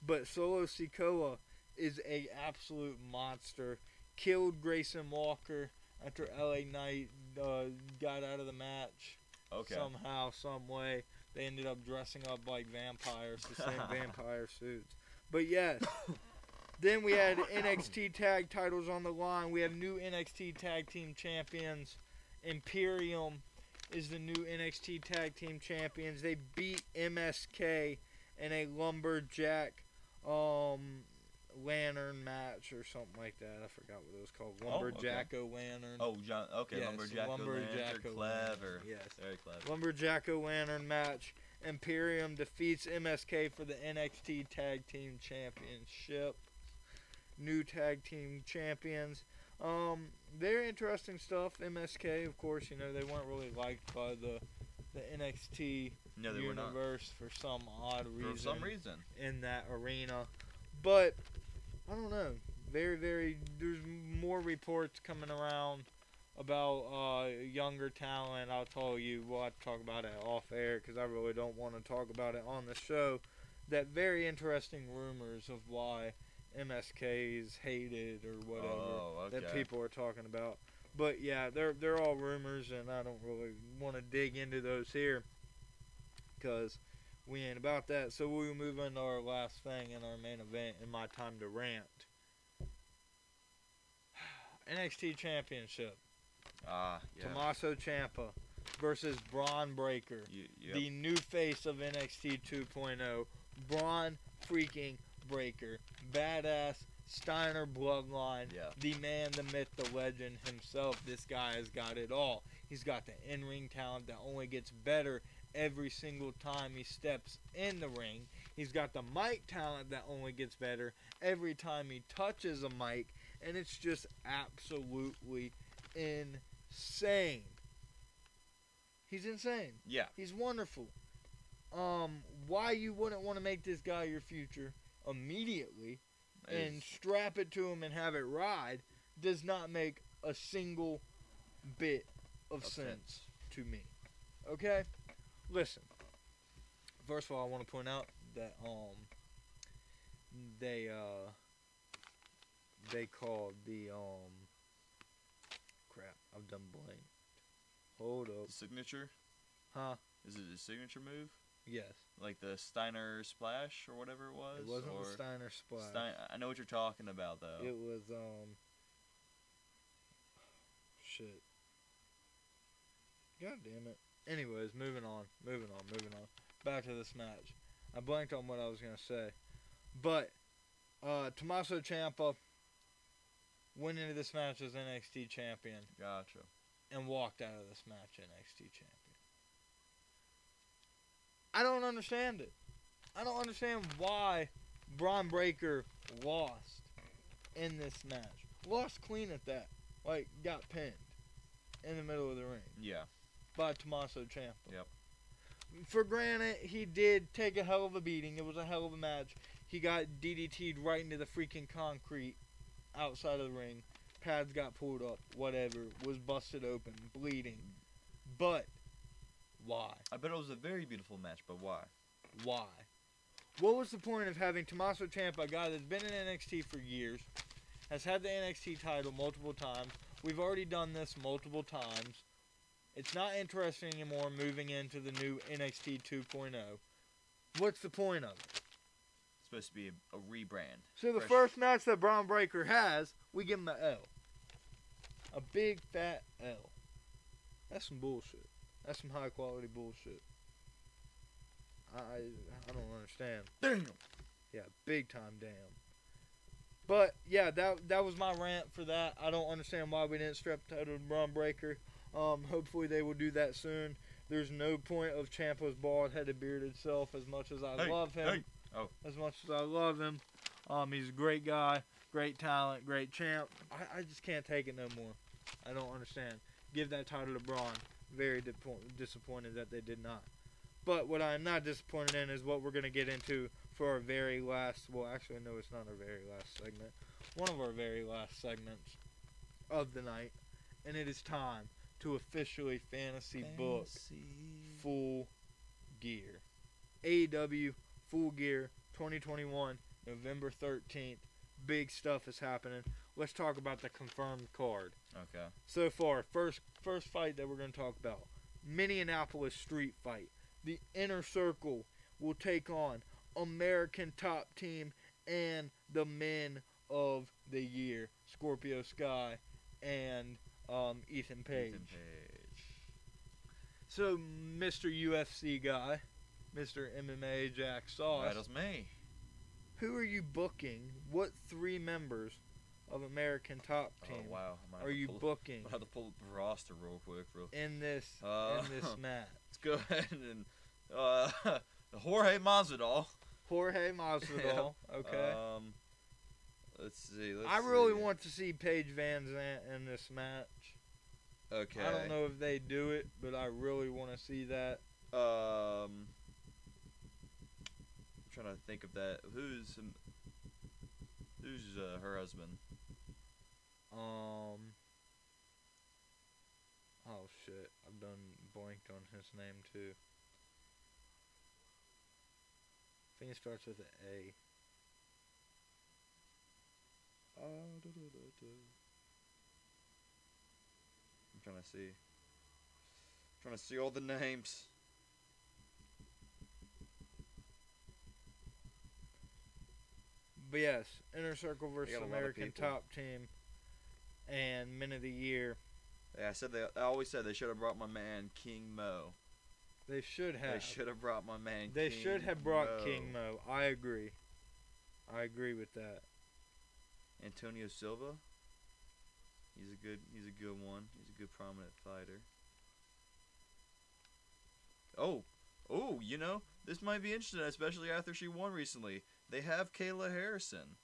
But Solo Sikoa is a absolute monster. Killed Grayson Waller after LA Knight uh, got out of the match. Okay. somehow, some way. They ended up dressing up like vampires, the same vampire suits. But yes. Then we had NXT tag titles on the line. We have new NXT tag team champions. Imperium is the new NXT tag team champions. They beat MSK in a lumberjack um lantern match or something like that. I forgot what it was called. Oh, okay. Lumberjacko lantern. Oh, John. Okay, Yes, lumberjack. lumberjack Lumberjack. lantern, Clever. yes. Very clever. Lumberjack O Lantern match. Imperium defeats MSK for the NXT Tag Team Championship. New tag team champions. Um, very interesting stuff. MSK, of course, you know they weren't really liked by the the NXT No, they were not. universe for some odd reason For some reason. in that arena. But I don't know. Very, very. There's more reports coming around about uh, younger talent. I'll tell you. We'll have to talk about it off air because I really don't want to talk about it on the show. That very interesting rumors of why MSK is hated or whatever Oh, okay. that people are talking about. But yeah, they're they're all rumors, and I don't really want to dig into those here because we ain't about that. So we'll move into our last thing in our main event in my time to rant. NXT Championship: Ah, yeah. Tommaso Ciampa versus Bron Breakker, You, yep. the new face of NXT 2.0. Bron freaking Breakker, badass Steiner bloodline. Yeah. The man, the myth, the legend himself. This guy has got it all. He's got the in-ring talent that only gets better every single time he steps in the ring. He's got the mic talent that only gets better every time he touches a mic, and it's just absolutely insane. He's insane. yeah. He's wonderful. Um, why you wouldn't want to make this guy your future immediately and strap it to him and have it ride does not make a single bit of Of sense sense. to me. Okay? Listen. First of all, I want to point out that um they uh they called the um crap, I've done blank. Hold up. the signature. Huh? Is it a signature move? Yes. Like the Steiner splash or whatever it was? It wasn't the Steiner splash. Stein- I know what you're talking about though. It was um shit. God damn it. Anyways, moving on, moving on, moving on. Back to this match. I blanked on what I was gonna say. But uh Tommaso Ciampa went into this match as NXT champion Gotcha. and walked out of this match NXT champion. I don't understand it. I don't understand why Bron Breakker lost in this match. Lost clean at that. Like, got pinned in the middle of the ring Yeah. by Tommaso Ciampa. Yep. For granted, he did take a hell of a beating. It was a hell of a match. He got DDT'd right into the freaking concrete outside of the ring. Pads got pulled up. Whatever. Was busted open, bleeding. But why? I bet it was a very beautiful match, but why? Why? What was the point of having Tommaso Ciampa, a guy that's been in NXT for years, has had the NXT title multiple times? We've already done this multiple times. It's not interesting anymore moving into the new NXT 2.0. What's the point of it? It's supposed to be a, a rebrand. So the Fresh. first match that Bron Breakker has, we give him an L. A big fat L. That's some bullshit. That's some high quality bullshit. I I don't understand. Damn. Yeah, big time damn. But yeah, that that was my rant for that. I don't understand why we didn't strap title to Bron Breakker. Um, hopefully they will do that soon. There's no point of Ciampa's bald headed bearded self as much as I Hey, love him. hey. Oh. As much as I love him. Um, he's a great guy, great talent, great champ. I, I just can't take it no more. I don't understand. Give that title to Bron. Very dipo- disappointed that they did not. But what I'm not disappointed in is what we're going to get into for our very last. Well, actually, no, it's not our very last segment. One of our very last segments of the night. And it is time to officially fantasy book Full Gear. AEW Full Gear 2021, November 13th. Big stuff is happening. Let's talk about the confirmed card. Okay. So far, first first fight that we're going to talk about, Minneapolis Street Fight. The Inner Circle will take on American Top Team and the Men of the Year, Scorpio Sky and um, Ethan Page. Ethan Page. So, Mr. UFC guy, Mr. MMA Jack Sauce, That is me. who are you booking? What three members of American Top Team Oh wow. Are you pull, booking I have to pull up the roster real quick. Real. in this Uh, in this match? Let's go ahead and uh, Jorge Masvidal. Jorge Masvidal. Okay. Um, let's see. Let's I really see. want to see Paige VanZant in this match. Okay. I don't know if they do it, but I really want to see that. Um, I'm trying to think of that. Who's who's uh, her husband? Um. Oh shit! I've done blanked on his name too. I think it starts with an A. Uh, duh, duh, duh. I'm trying to see. trying to see all the names. But yes, Inner Circle versus got a lot of American. Top Team, and Men of the Year. Yeah, I said they. I always said they should have brought my man King Mo. They should have. They should have brought my man. They King should have brought Mo. King Mo. I agree. I agree with that. Antonio Silva. He's a good. He's a good one. He's a good prominent fighter. Oh, oh, you know this might be interesting, especially after she won recently. They have Kayla Harrison.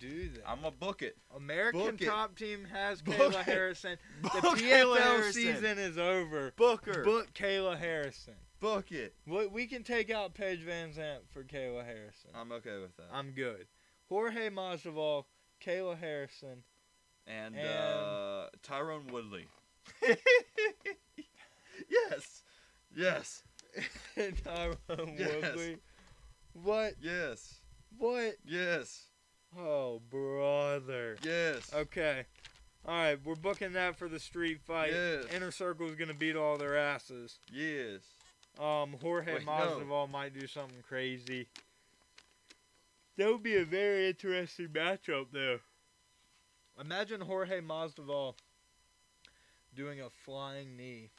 Do that. I'm gonna book it. American Book it. Top Team has Book Kayla it. Harrison. The Book Kayla PFL Harrison. season is over. Book her. Book Kayla Harrison. Book it. We, we can take out Paige VanZant for Kayla Harrison. I'm okay with that. I'm good. Jorge Masvidal, Kayla Harrison, and and- uh, Tyron Woodley. yes. Yes. and Tyron Yes. Woodley. What? Yes. What? Yes. Oh, brother. Yes. Okay. All right, we're booking that for the street fight. Yes. Inner Circle is gonna beat all their asses. Yes. Um, Jorge Wait, no. Masvidal might do something crazy. That would be a very interesting matchup, though. Imagine Jorge Masvidal doing a flying knee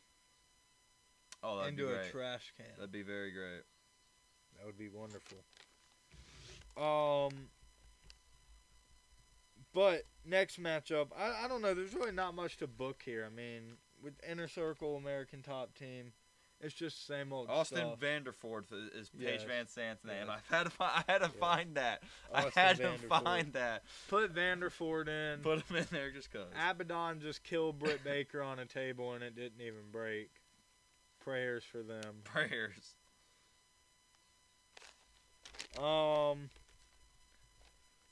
Oh, into be a trash can. That'd be very great. That would be wonderful. Um, but next matchup, I, I don't know. There's really not much to book here. I mean, with Inner Circle, American Top Team, It's just the same old Austin stuff. Vanderford is- Paige Yes. VanZant's name. Yes. I had to find. I had to Yes. find that. Austin I had to find that. Put Vanderford in. Put him in there just cause. Abaddon just killed Britt Baker on a table and it didn't even break. Prayers for them. Prayers. Um,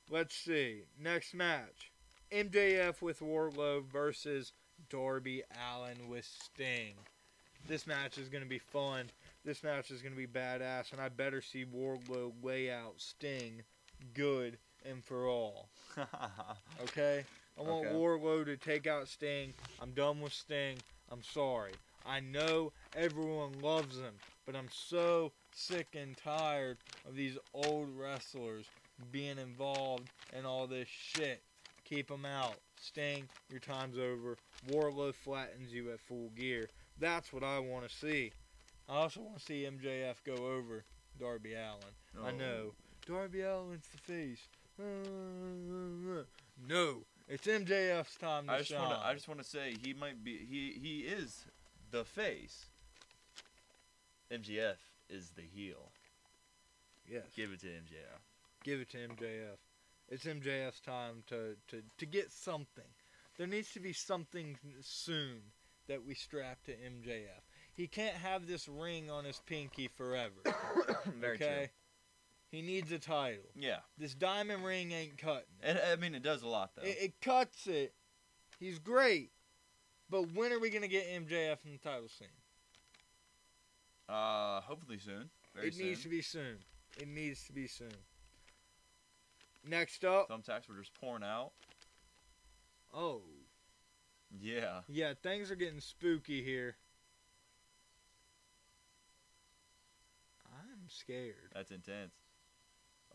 let's see. Next match: MJF with Wardlow versus Darby Allin with Sting. This match is gonna be fun. This match is gonna be badass, and I better see Wardlow lay out Sting good and for all. Okay? I want Okay. Wardlow to take out Sting. I'm done with Sting. I'm sorry. I know everyone loves him, but I'm so sick and tired of these old wrestlers being involved in all this shit. Keep them out. Sting, your time's over. Wardlow flattens you at full gear. That's what I want to see. I also want to see MJF go over Darby Allin. I Oh. know. Darby Allin's the face. No, it's MJF's time to I just shine. want to. I just want to say he might be. He he is the face. MJF is the heel. yes, Give it to MJF. Give it to MJF. It's MJF's time to, to, to get something. There needs to be something soon that we strap to MJF. He can't have this ring on his pinky forever. Very okay? He needs a title. Yeah, This diamond ring ain't cutting. it. I mean it does a lot though. It, it cuts it. He's great. But when are we going to get MJF in the title scene? uh, hopefully soon. Very it soon. needs to be soon. It needs to be soon. Next up, Thumbtacks were just pouring out. oh Yeah. yeah, things are getting spooky here. I'm scared. That's intense.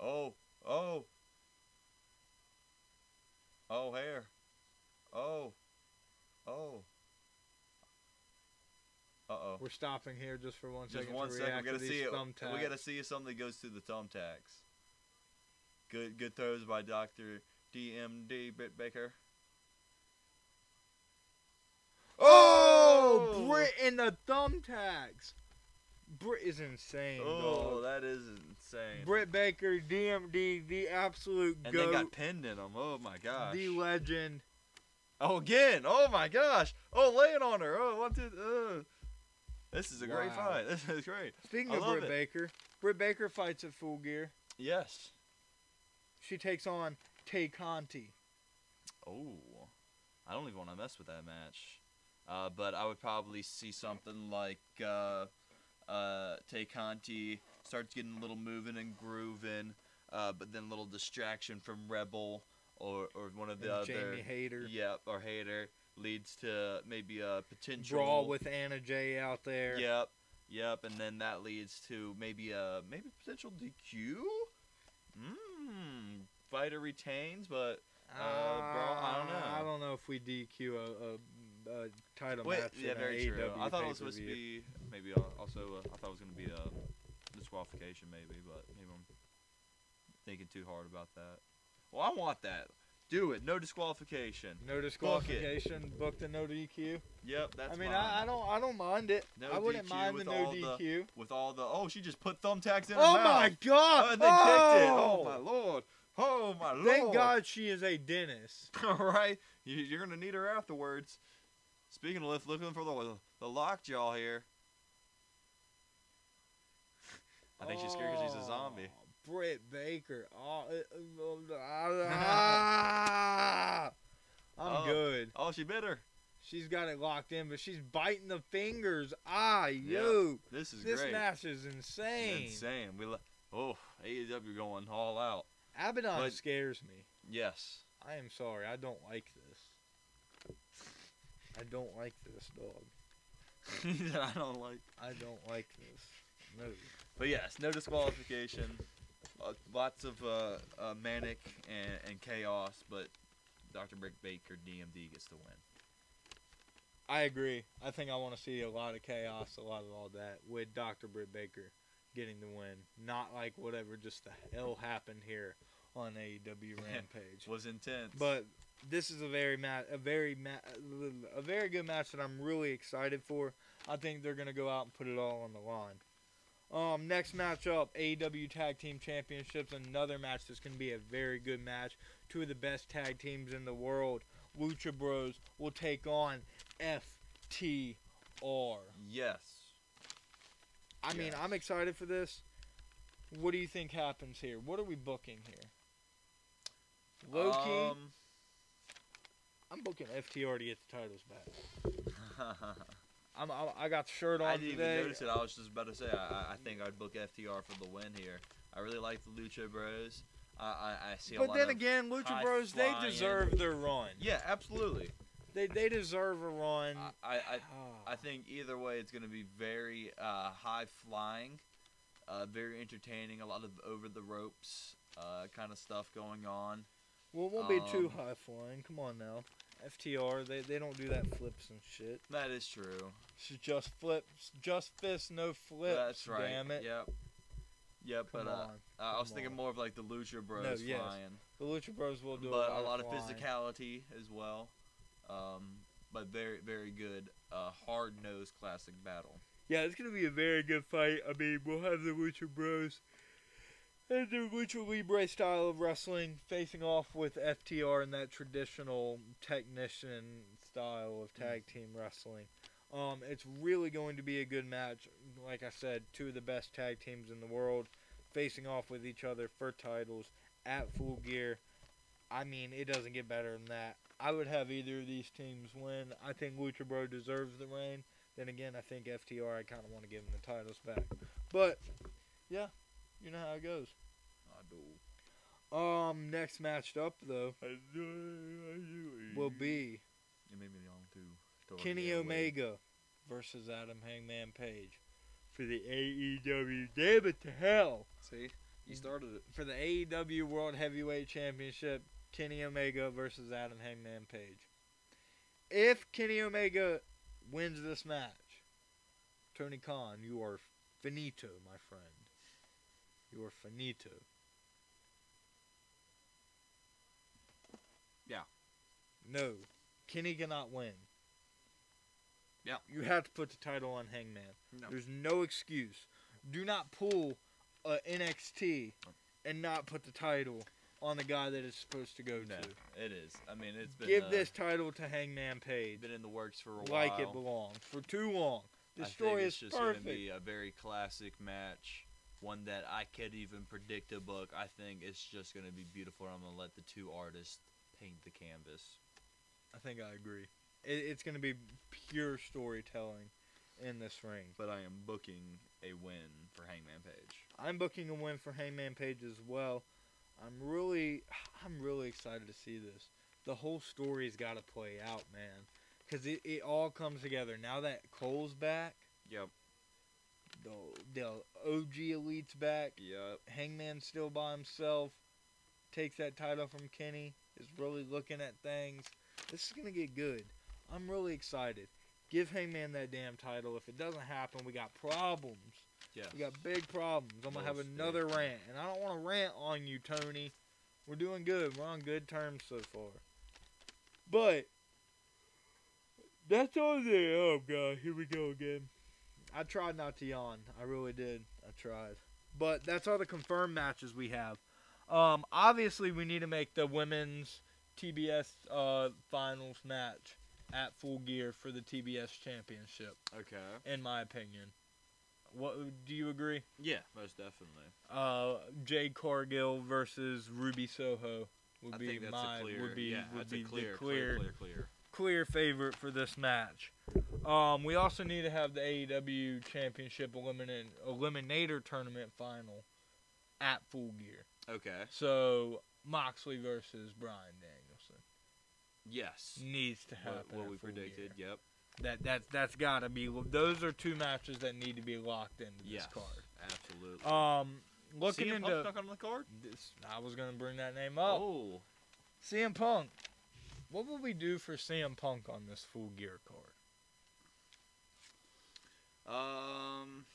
Oh, oh. Oh, hair. Oh. Oh. Uh oh. We're stopping here just for one second Just one to second. We gotta to see it. thumbtacks. We gotta see if something goes through the thumbtacks. Good, good throws by Doctor DMD Britt Baker. Oh, Britt in the thumbtacks. Britt is insane, Oh, dog. that is insane. Britt Baker, DMD, the absolute and goat, they got pinned in them. Oh my gosh. the legend. Oh, again. Oh my gosh. Oh, laying on her. Oh, one, two. Uh. This is a great fight. This is great. Speaking I of Britt it. Baker, Britt Baker fights at full gear. Yes. She takes on Tay Conti. Oh, I don't even want to mess with that match. Uh, but I would probably see something like uh, uh, Tay Conti starts getting a little moving and grooving, uh, but then a little distraction from Rebel or, or one of the and other. Jamie Hayter. Yep, or Hayter leads to maybe a potential Brawl with Anna Jay out there. Yep, yep, and then that leads to maybe a maybe potential DQ. Mmm. Fighter retains, but Uh, bro, I don't know. I don't know if we DQ a, a, a title Wait, match. yeah, in very true. AEW I thought it was supposed to be maybe also. Uh, I thought it was going to be a disqualification, maybe, but maybe I'm thinking too hard about that. Well, I want that. Do it. No disqualification. no disqualification. Booked a no DQ. Yep, that's. I mean. I, I don't I don't mind it. No I wouldn't DQ mind the no all the- DQ. With all the oh, she just put thumbtacks in her Oh mouth. my god! Oh, and they kicked it. Oh! Oh my lord. Oh my lord. Thank God she is a dentist. All right, you, you're gonna need her afterwards. Speaking of lift, looking for the the lockjaw here. I think she's scared because she's a zombie. Oh, Britt Baker. Oh, ah. I'm Oh. good. Oh, she bit her. She's got it locked in, but she's biting the fingers. Ah, yo. This is This great. match is insane. Insane. We lo- oh AEW going all out. Abaddon But- scares me. Yes. I am sorry. I don't like this. I don't like this, dog. I don't like. I don't like this. No. But yes, no disqualification. Uh, lots of uh, uh, manic and, and chaos, but Dr. Britt Baker DMD gets the win. I agree. I think I want to see a lot of chaos, a lot of all that with Dr. Britt Baker getting the win. Not like whatever just the hell happened here on AEW Rampage. Was intense. But this is a very ma- a very ma- a very good match that I'm really excited for. I think they're gonna go out and put it all on the line. Um, next matchup, AEW Tag Team Championships. Another match that's gonna be a very good match. Two of the best tag teams in the world, Lucha Bros, will take on FTR. Yes. I mean, I'm excited for this. What do you think happens here? What are we booking here? Low key, Um, I'm booking FTR to get the titles back. I'm, I'm I got the shirt on I didn't today. even notice it. I was just about to say. I, I- I think I'd book FTR for the win here. I really like the Lucha Bros. I I, I see a But lot then of- again, Lucha high Bros they flying. deserve their run. Yeah, absolutely. They they deserve a run. I, I, I Ah. I think either way, it's going to be very uh, high flying, uh, very entertaining. A lot of over the ropes uh, kind of stuff going on. Well, it won't be too um, high flying. Come on now, FTR they they don't do that flips and shit. That is true. It's just flips, just fists, no flips. That's right. Damn it. Yep. Yep. Come but uh, on. I was come thinking more of like the Lucha Bros yes. flying, The Lucha Bros will do but a a lot of flying. physicality as well. Um, but very very good, uh, hard nosed classic battle. Yeah, it's gonna be a very good fight. I mean, we'll have the Lucha Bros and the Lucha Libre style of wrestling facing off with FTR in that traditional technician style of tag team wrestling. Um, it's really going to be a good match. Like I said, two of the best tag teams in the world facing off with each other for titles at Full Gear. I mean, it doesn't get better than that. I would have either of these teams win. I think Lucha Bro deserves the reign. Then again, I think FTR. I kind of want to give them the titles back. But yeah, you know how it goes. I do. Um, next matched up though will be It made me long too. Kenny. Omega versus Adam Hangman Page for the AEW. Damn it to hell See, you started it. for the AEW World Heavyweight Championship. Kenny Omega versus Adam Hangman Page. If Kenny Omega wins this match, Tony Khan, you are finito, my friend. You are finito. Yeah. No, Kenny cannot win. Yeah. You have to put the title on Hangman. No. There's no excuse. Do not pull a NXT and not put the title on the guy that it's supposed to go No, to. it is. I mean, it's been Give uh, this title to Hangman Page been in the works for a while. like it belongs for too long. This I story think is it's just perfect. gonna be a very classic match, one that I can't even predict a book. I think it's just gonna be beautiful. I'm gonna let the two artists paint the canvas. I think I agree. It, it's going to be pure storytelling in this ring. But I am booking a win for Hangman Page. I'm booking a win for Hangman Page as well. I'm really, I'm really excited to see this. The whole story's got to play out, man, because it, it all comes together now that Cole's back. Yep. The the OG Elite's back. Yep. Hangman still by himself. Takes that title from Kenny. Is really looking at things. This is gonna get good. I'm really excited. Give Hangman that damn title. If it doesn't happen, we got problems. Yes. We got big problems. I'm gonna have another rant, and I don't want to rant on you, Tony. We're doing good. We're on good terms so far. But that's all there. Oh god, here we go again. I tried not to yawn. I really did. I tried. But that's all the confirmed matches we have. Um, obviously, we need to make the women's TBS uh, finals match at Full Gear for the TBS championship. Okay. In my opinion, what do you agree? Yeah, most definitely. Uh, Jade Cargill versus Ruby Soho would I be think that's my clear. would be yeah, would be clear, the clear, clear, clear. Clear favorite for this match. Um, we also need to have the AEW Championship eliminate, Eliminator Tournament final at Full Gear. Okay. So Moxley versus Bryan Danielson Yes. needs to happen. what at we predicted. Gear. Yep. That that that's got to be. Those are two matches that need to be locked into this Yes. card. Absolutely. Um, looking CM into Punk's not on the card. this, I was gonna bring that name up. Oh. CM Punk. What will we do for CM Punk on this Full Gear card? Um.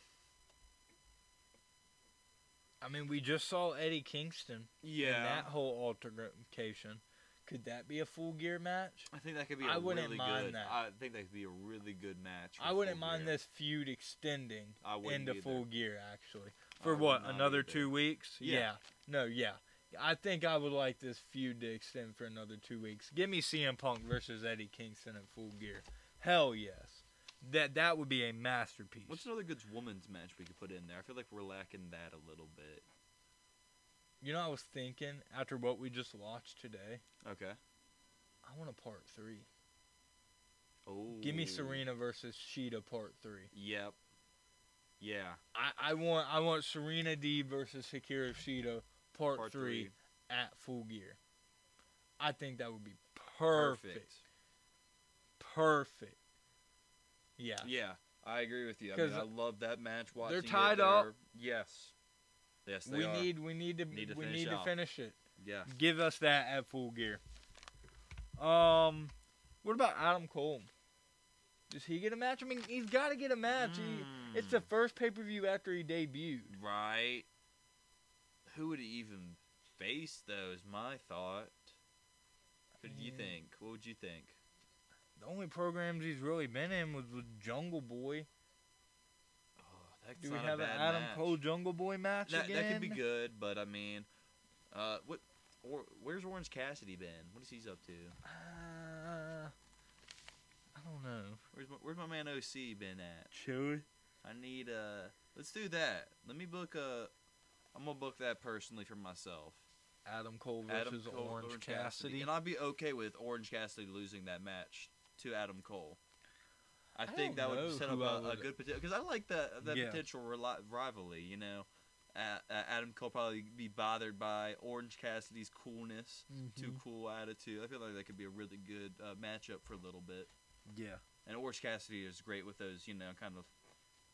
I mean, we just saw Eddie Kingston in Yeah. that whole altercation. Could that be a full gear match? I think that could be. I I wouldn't really mind good, that. I think that could be a really good match. I wouldn't Full mind Gear. this feud extending I wouldn't into either. full gear actually. I For would what? not Another either. two weeks? Yeah. No, yeah. I think I would like this feud to extend for another two weeks. Give me CM Punk versus Eddie Kingston in full gear. Hell yes. That that would be a masterpiece. What's another good women's match we could put in there? I feel like we're lacking that a little bit. you know, I was thinking after what we just watched today, Okay. I want a part three. Oh. Give me Serena versus Shida part three. Yep. Yeah. I, I want I want Serena Deeb versus Hikaru Shida part, Part three, three. at full gear. I think that would be perfect. Perfect. Yeah. Yeah, I agree with you. I mean, I love that match. Watching it, tied up. they're- tied up. Yes. Yes, they we are. need we need to Need to we finish need to finish it. Yeah. Give us that at full gear. Um, what about Adam Cole? Does he get a match? I mean, he's got to get a match. He, it's the Mm. first pay per view after he debuted. Right. Who would even face, though, is my thought. Who do you think? What would you think? The only programs he's really been in was with Jungle Boy. Oh, that's Do we not have a an Adam match. Cole Jungle Boy match That, again? that could be good, but I mean, uh, what? Or, where's Orange Cassidy been? What is he's up to? Uh, I don't know. Where's my, where's my man OC been at? Chewy. I need uh let's do that. Let me book a I'm gonna book that personally for myself. Adam Cole Adam versus Cole, Orange, Cassidy. And I'd be okay with Orange Cassidy losing that match to Adam Cole. I, I think that would set up a, a, good potential because I like that that Yeah. potential rivalry. You know, uh, uh, Adam Cole probably be bothered by Orange Cassidy's coolness, too Mhm. cool attitude. I feel like that could be a really good uh, matchup for a little bit. Yeah. And Orange Cassidy is great with those, you know, kind of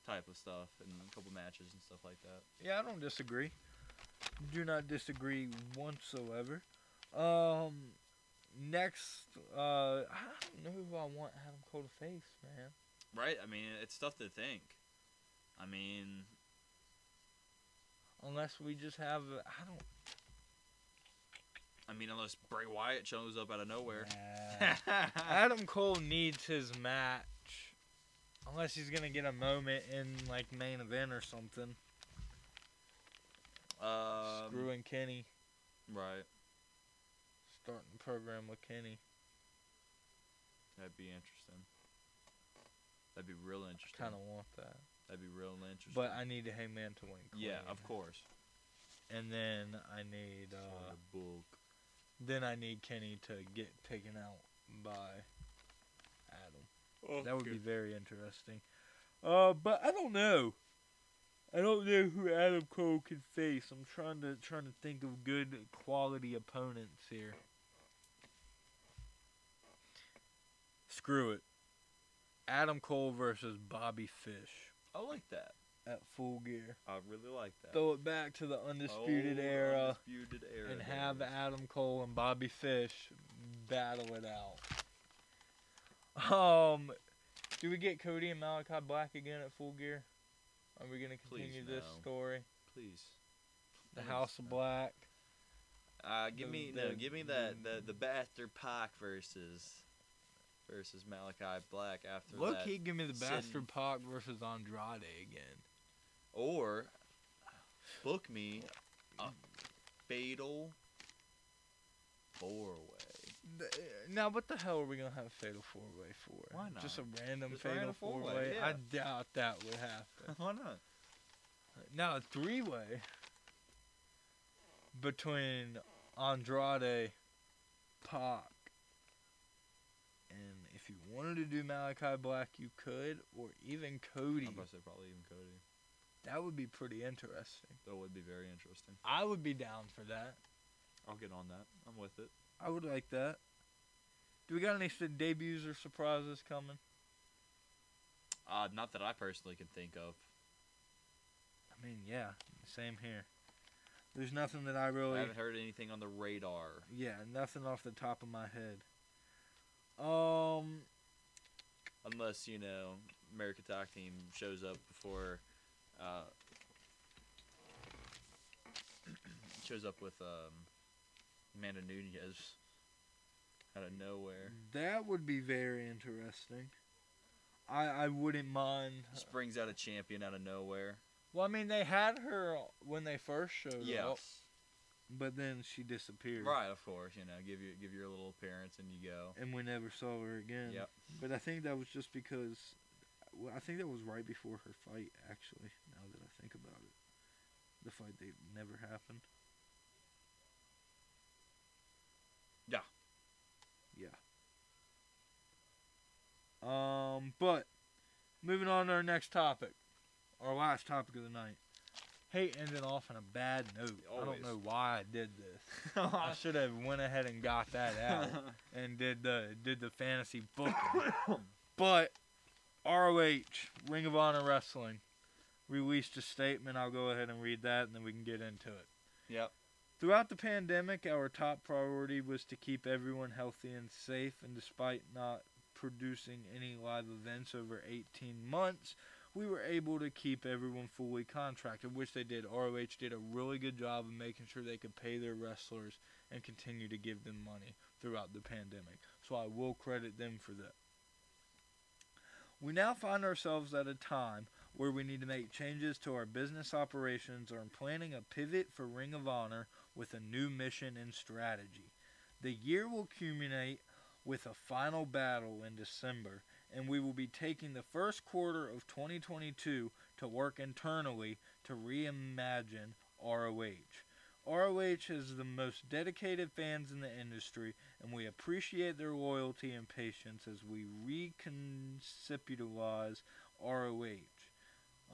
type of stuff and a couple matches and stuff like that. Yeah, I don't disagree. Do not disagree whatsoever. Um, next, uh, I don't know who I want Adam Cole to face, man. Right? I mean, it's tough to think. I mean, Unless we just have, I don't. I mean, unless Bray Wyatt shows up out of nowhere. Nah. Adam Cole needs his match. Unless he's gonna get a moment in like main event or something. um, Screwing Kenny, Right. starting the program with Kenny. That'd be interesting. That'd be real interesting. Kind of want that, That'd be real interesting. but I need a Hangman to win. yeah, of course. And then I need, uh, the book. then I need Kenny to get taken out by Adam. That would be very interesting. Uh, but I don't know. I don't know who Adam Cole can face. I'm trying to trying to think of good quality opponents here. Screw it. Adam Cole versus Bobby Fish I like that. at Full Gear. I really like that. Throw it back to the undisputed Oh, era Undisputed era. and have. Adam Cole and Bobby Fish battle it out. Um, do we get Cody and Malakai Black again at Full Gear? Are we gonna Please, continue this no. story? Please. The Please, House of no. Black. Uh, give The- me no, give me that the the Bastard Pac versus versus Malakai Black after Low that, key, give me the Bastard Pac versus Andrade again. or book me a fatal four way. Now, what the hell are we gonna have a fatal four way for? Why Just a not? random Just fatal random four way? I doubt that would happen. Why not? now, a three way between Andrade, Pac, and if you wanted to do Malakai Black, you could, or even Cody. I'm about to say probably even Cody. That would be pretty interesting. That would be very interesting. I would be down for that. I'll get on that. I'm with it. I would like that. Do we got any debuts or surprises coming? Uh, not that I personally can think of. I mean, yeah, same here. There's nothing that I really. I haven't heard anything on the radar. yeah, nothing off the top of my head. Um, Unless, you know, American Top Team shows up before uh shows up with um Amanda Nunes. out of nowhere. That would be very interesting. I I wouldn't mind. Uh, Springs out a champion out of nowhere. Well, I mean, they had her when they first showed Yeah. up, but then she disappeared. Right, of course. You know, give you give your little appearance and you go. And we never saw her again. Yep. But I think that was just because. Well, I think that was right before her fight. Actually, now that I think about it, the fight that never happened. Yeah. Yeah. Um, but moving on to our next topic, our last topic of the night. Hate ending off on a bad note. I don't know why I did this. I should have went ahead and got that out and did the did the fantasy booking. but ROH Ring of Honor Wrestling released a statement. I'll go ahead and read that, and then we can get into it. Yep. Throughout the pandemic, our top priority was to keep everyone healthy and safe, and despite not producing any live events over 18 months, we were able to keep everyone fully contracted, which they did. ROH did a really good job of making sure they could pay their wrestlers and continue to give them money throughout the pandemic. So I will credit them for that. We now find ourselves at a time where we need to make changes to our business operations or in planning a pivot for Ring of Honor with a new mission and strategy. The year will culminate with a final battle in December, and we will be taking the first quarter of 2022 to work internally to reimagine ROH. ROH has the most dedicated fans in the industry, and we appreciate their loyalty and patience as we reconceptualize ROH.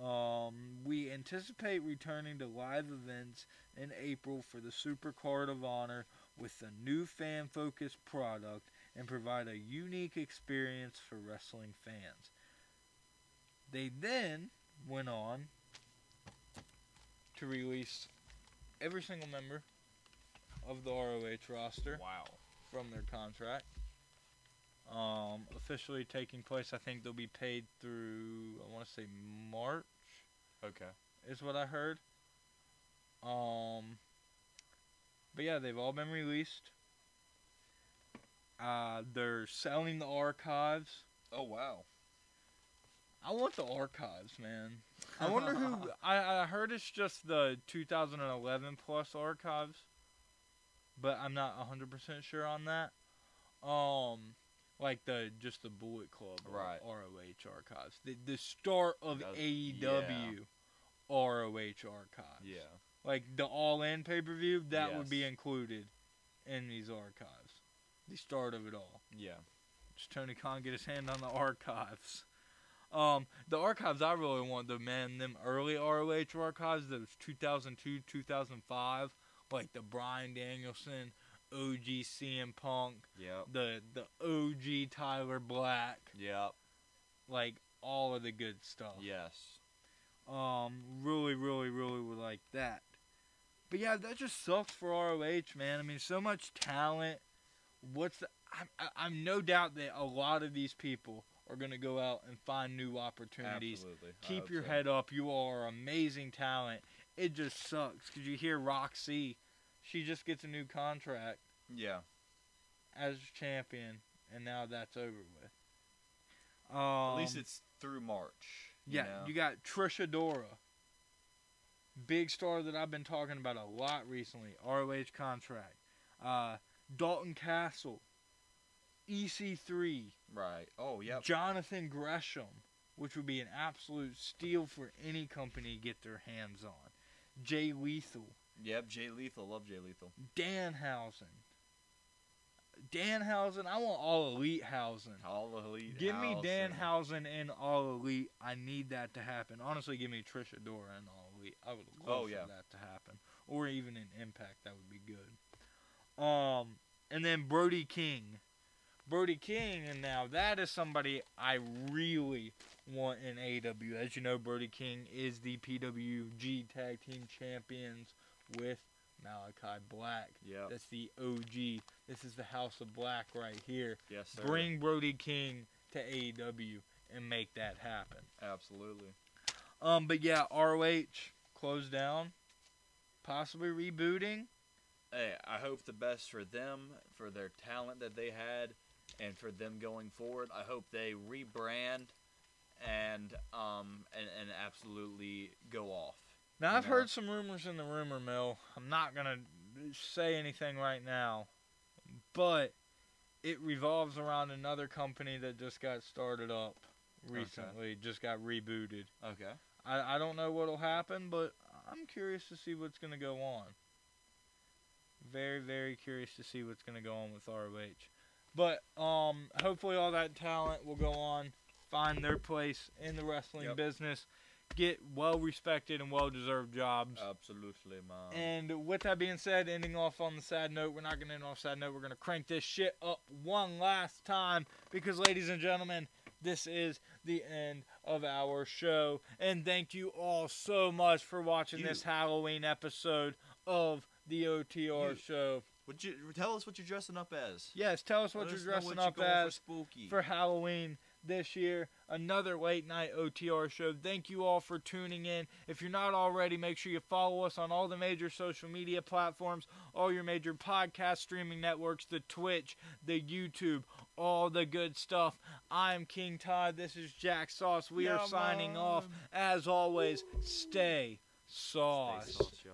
Um, we anticipate returning to live events in April for the Super Card of Honor with a new fan focused product and provide a unique experience for wrestling fans. They then went on to release every single member of the ROH roster Wow. from their contract. Um, officially taking place, I think they'll be paid through, I want to say March Okay. is what I heard. Um, but yeah, they've all been released. Uh, they're selling the archives. Oh wow. I want the archives, man. I wonder who. I, I heard it's just the 2011 plus archives, but I'm not 100% sure on that. Um, like the just the Bullet Club Right. ROH archives. The the start of That's- AEW ROH archives. Yeah. Like the All In pay per view, that would be included in these archives. The start of it all. Yeah. Just Tony Khan get his hand on the archives. Um, the archives I really want the man them early ROH archives, those 2002, 2005, like the Bryan Danielson, OG CM Punk, Yep. the the OG Tyler Black, Yep. like all of the good stuff. Yes. Um, really, really, really would like that. But yeah, that just sucks for ROH, man. I mean, so much talent. What's the? I'm, I- I'm no doubt that a lot of these people are gonna go out and find new opportunities. Absolutely. Keep your so. head up. You are amazing talent. It just sucks because you hear Roxy, she just gets a new contract Yeah. as champion, and now that's over with. Um, At least it's through March. you Yeah, know? you got Trish Adora. Big star that I've been talking about a lot recently. ROH contract. Uh, Dalton Castle. EC3. Right. Oh, yeah. Jonathan Gresham, which would be an absolute steal for any company to get their hands on. Jay Lethal. Yep. Jay Lethal. Love Jay Lethal. Danhausen. Danhausen. I want all elite housing. All elite. Give me Danhausen and All Elite. I need that to happen. Honestly, give me Trish Adora and All I would love Oh, for yeah. that to happen. Or even an Impact, that would be good. Um, and then Brody King. Brody King, and now that is somebody I really want in AEW. As you know, Brody King is the PWG Tag Team Champions with Malakai Black. Yep. That's the OG. This is the House of Black right here. Yes, sir. Bring Brody King to AEW and make that happen. Absolutely. Um, but yeah, ROH closed down, possibly rebooting. hey, I hope the best for them, for their talent that they had, and for them going forward. I hope they rebrand and um and, and absolutely go off. Now I've know? heard some rumors in the rumor mill. I'm not gonna say anything right now, but it revolves around another company that just got started up recently, just got rebooted. Okay. I, I don't know what'll happen, but I'm curious to see what's gonna go on. Very, very curious to see what's gonna go on with ROH. But um, hopefully all that talent will go on, find their place in the wrestling Yep. business, get well respected and well deserved jobs. Absolutely, man. And with that being said, ending off on the sad note, we're not going to end off sad note. We're going to crank this shit up one last time because, ladies and gentlemen, this is the end of our show. And thank you all so much for watching You. this Halloween episode of the OTR You. show. Would you tell us what you're dressing up as? Yes, tell us what Let you're us dressing what up you're as for spooky. for Halloween this year. Another late night OTR show. Thank you all for tuning in. If you're not already, make sure you follow us on all the major social media platforms, all your major podcast streaming networks, the Twitch, the YouTube, all the good stuff. I'm King Todd. This is Jack Sauce. We are Yeah, signing off. As always, stay sauce. Stay.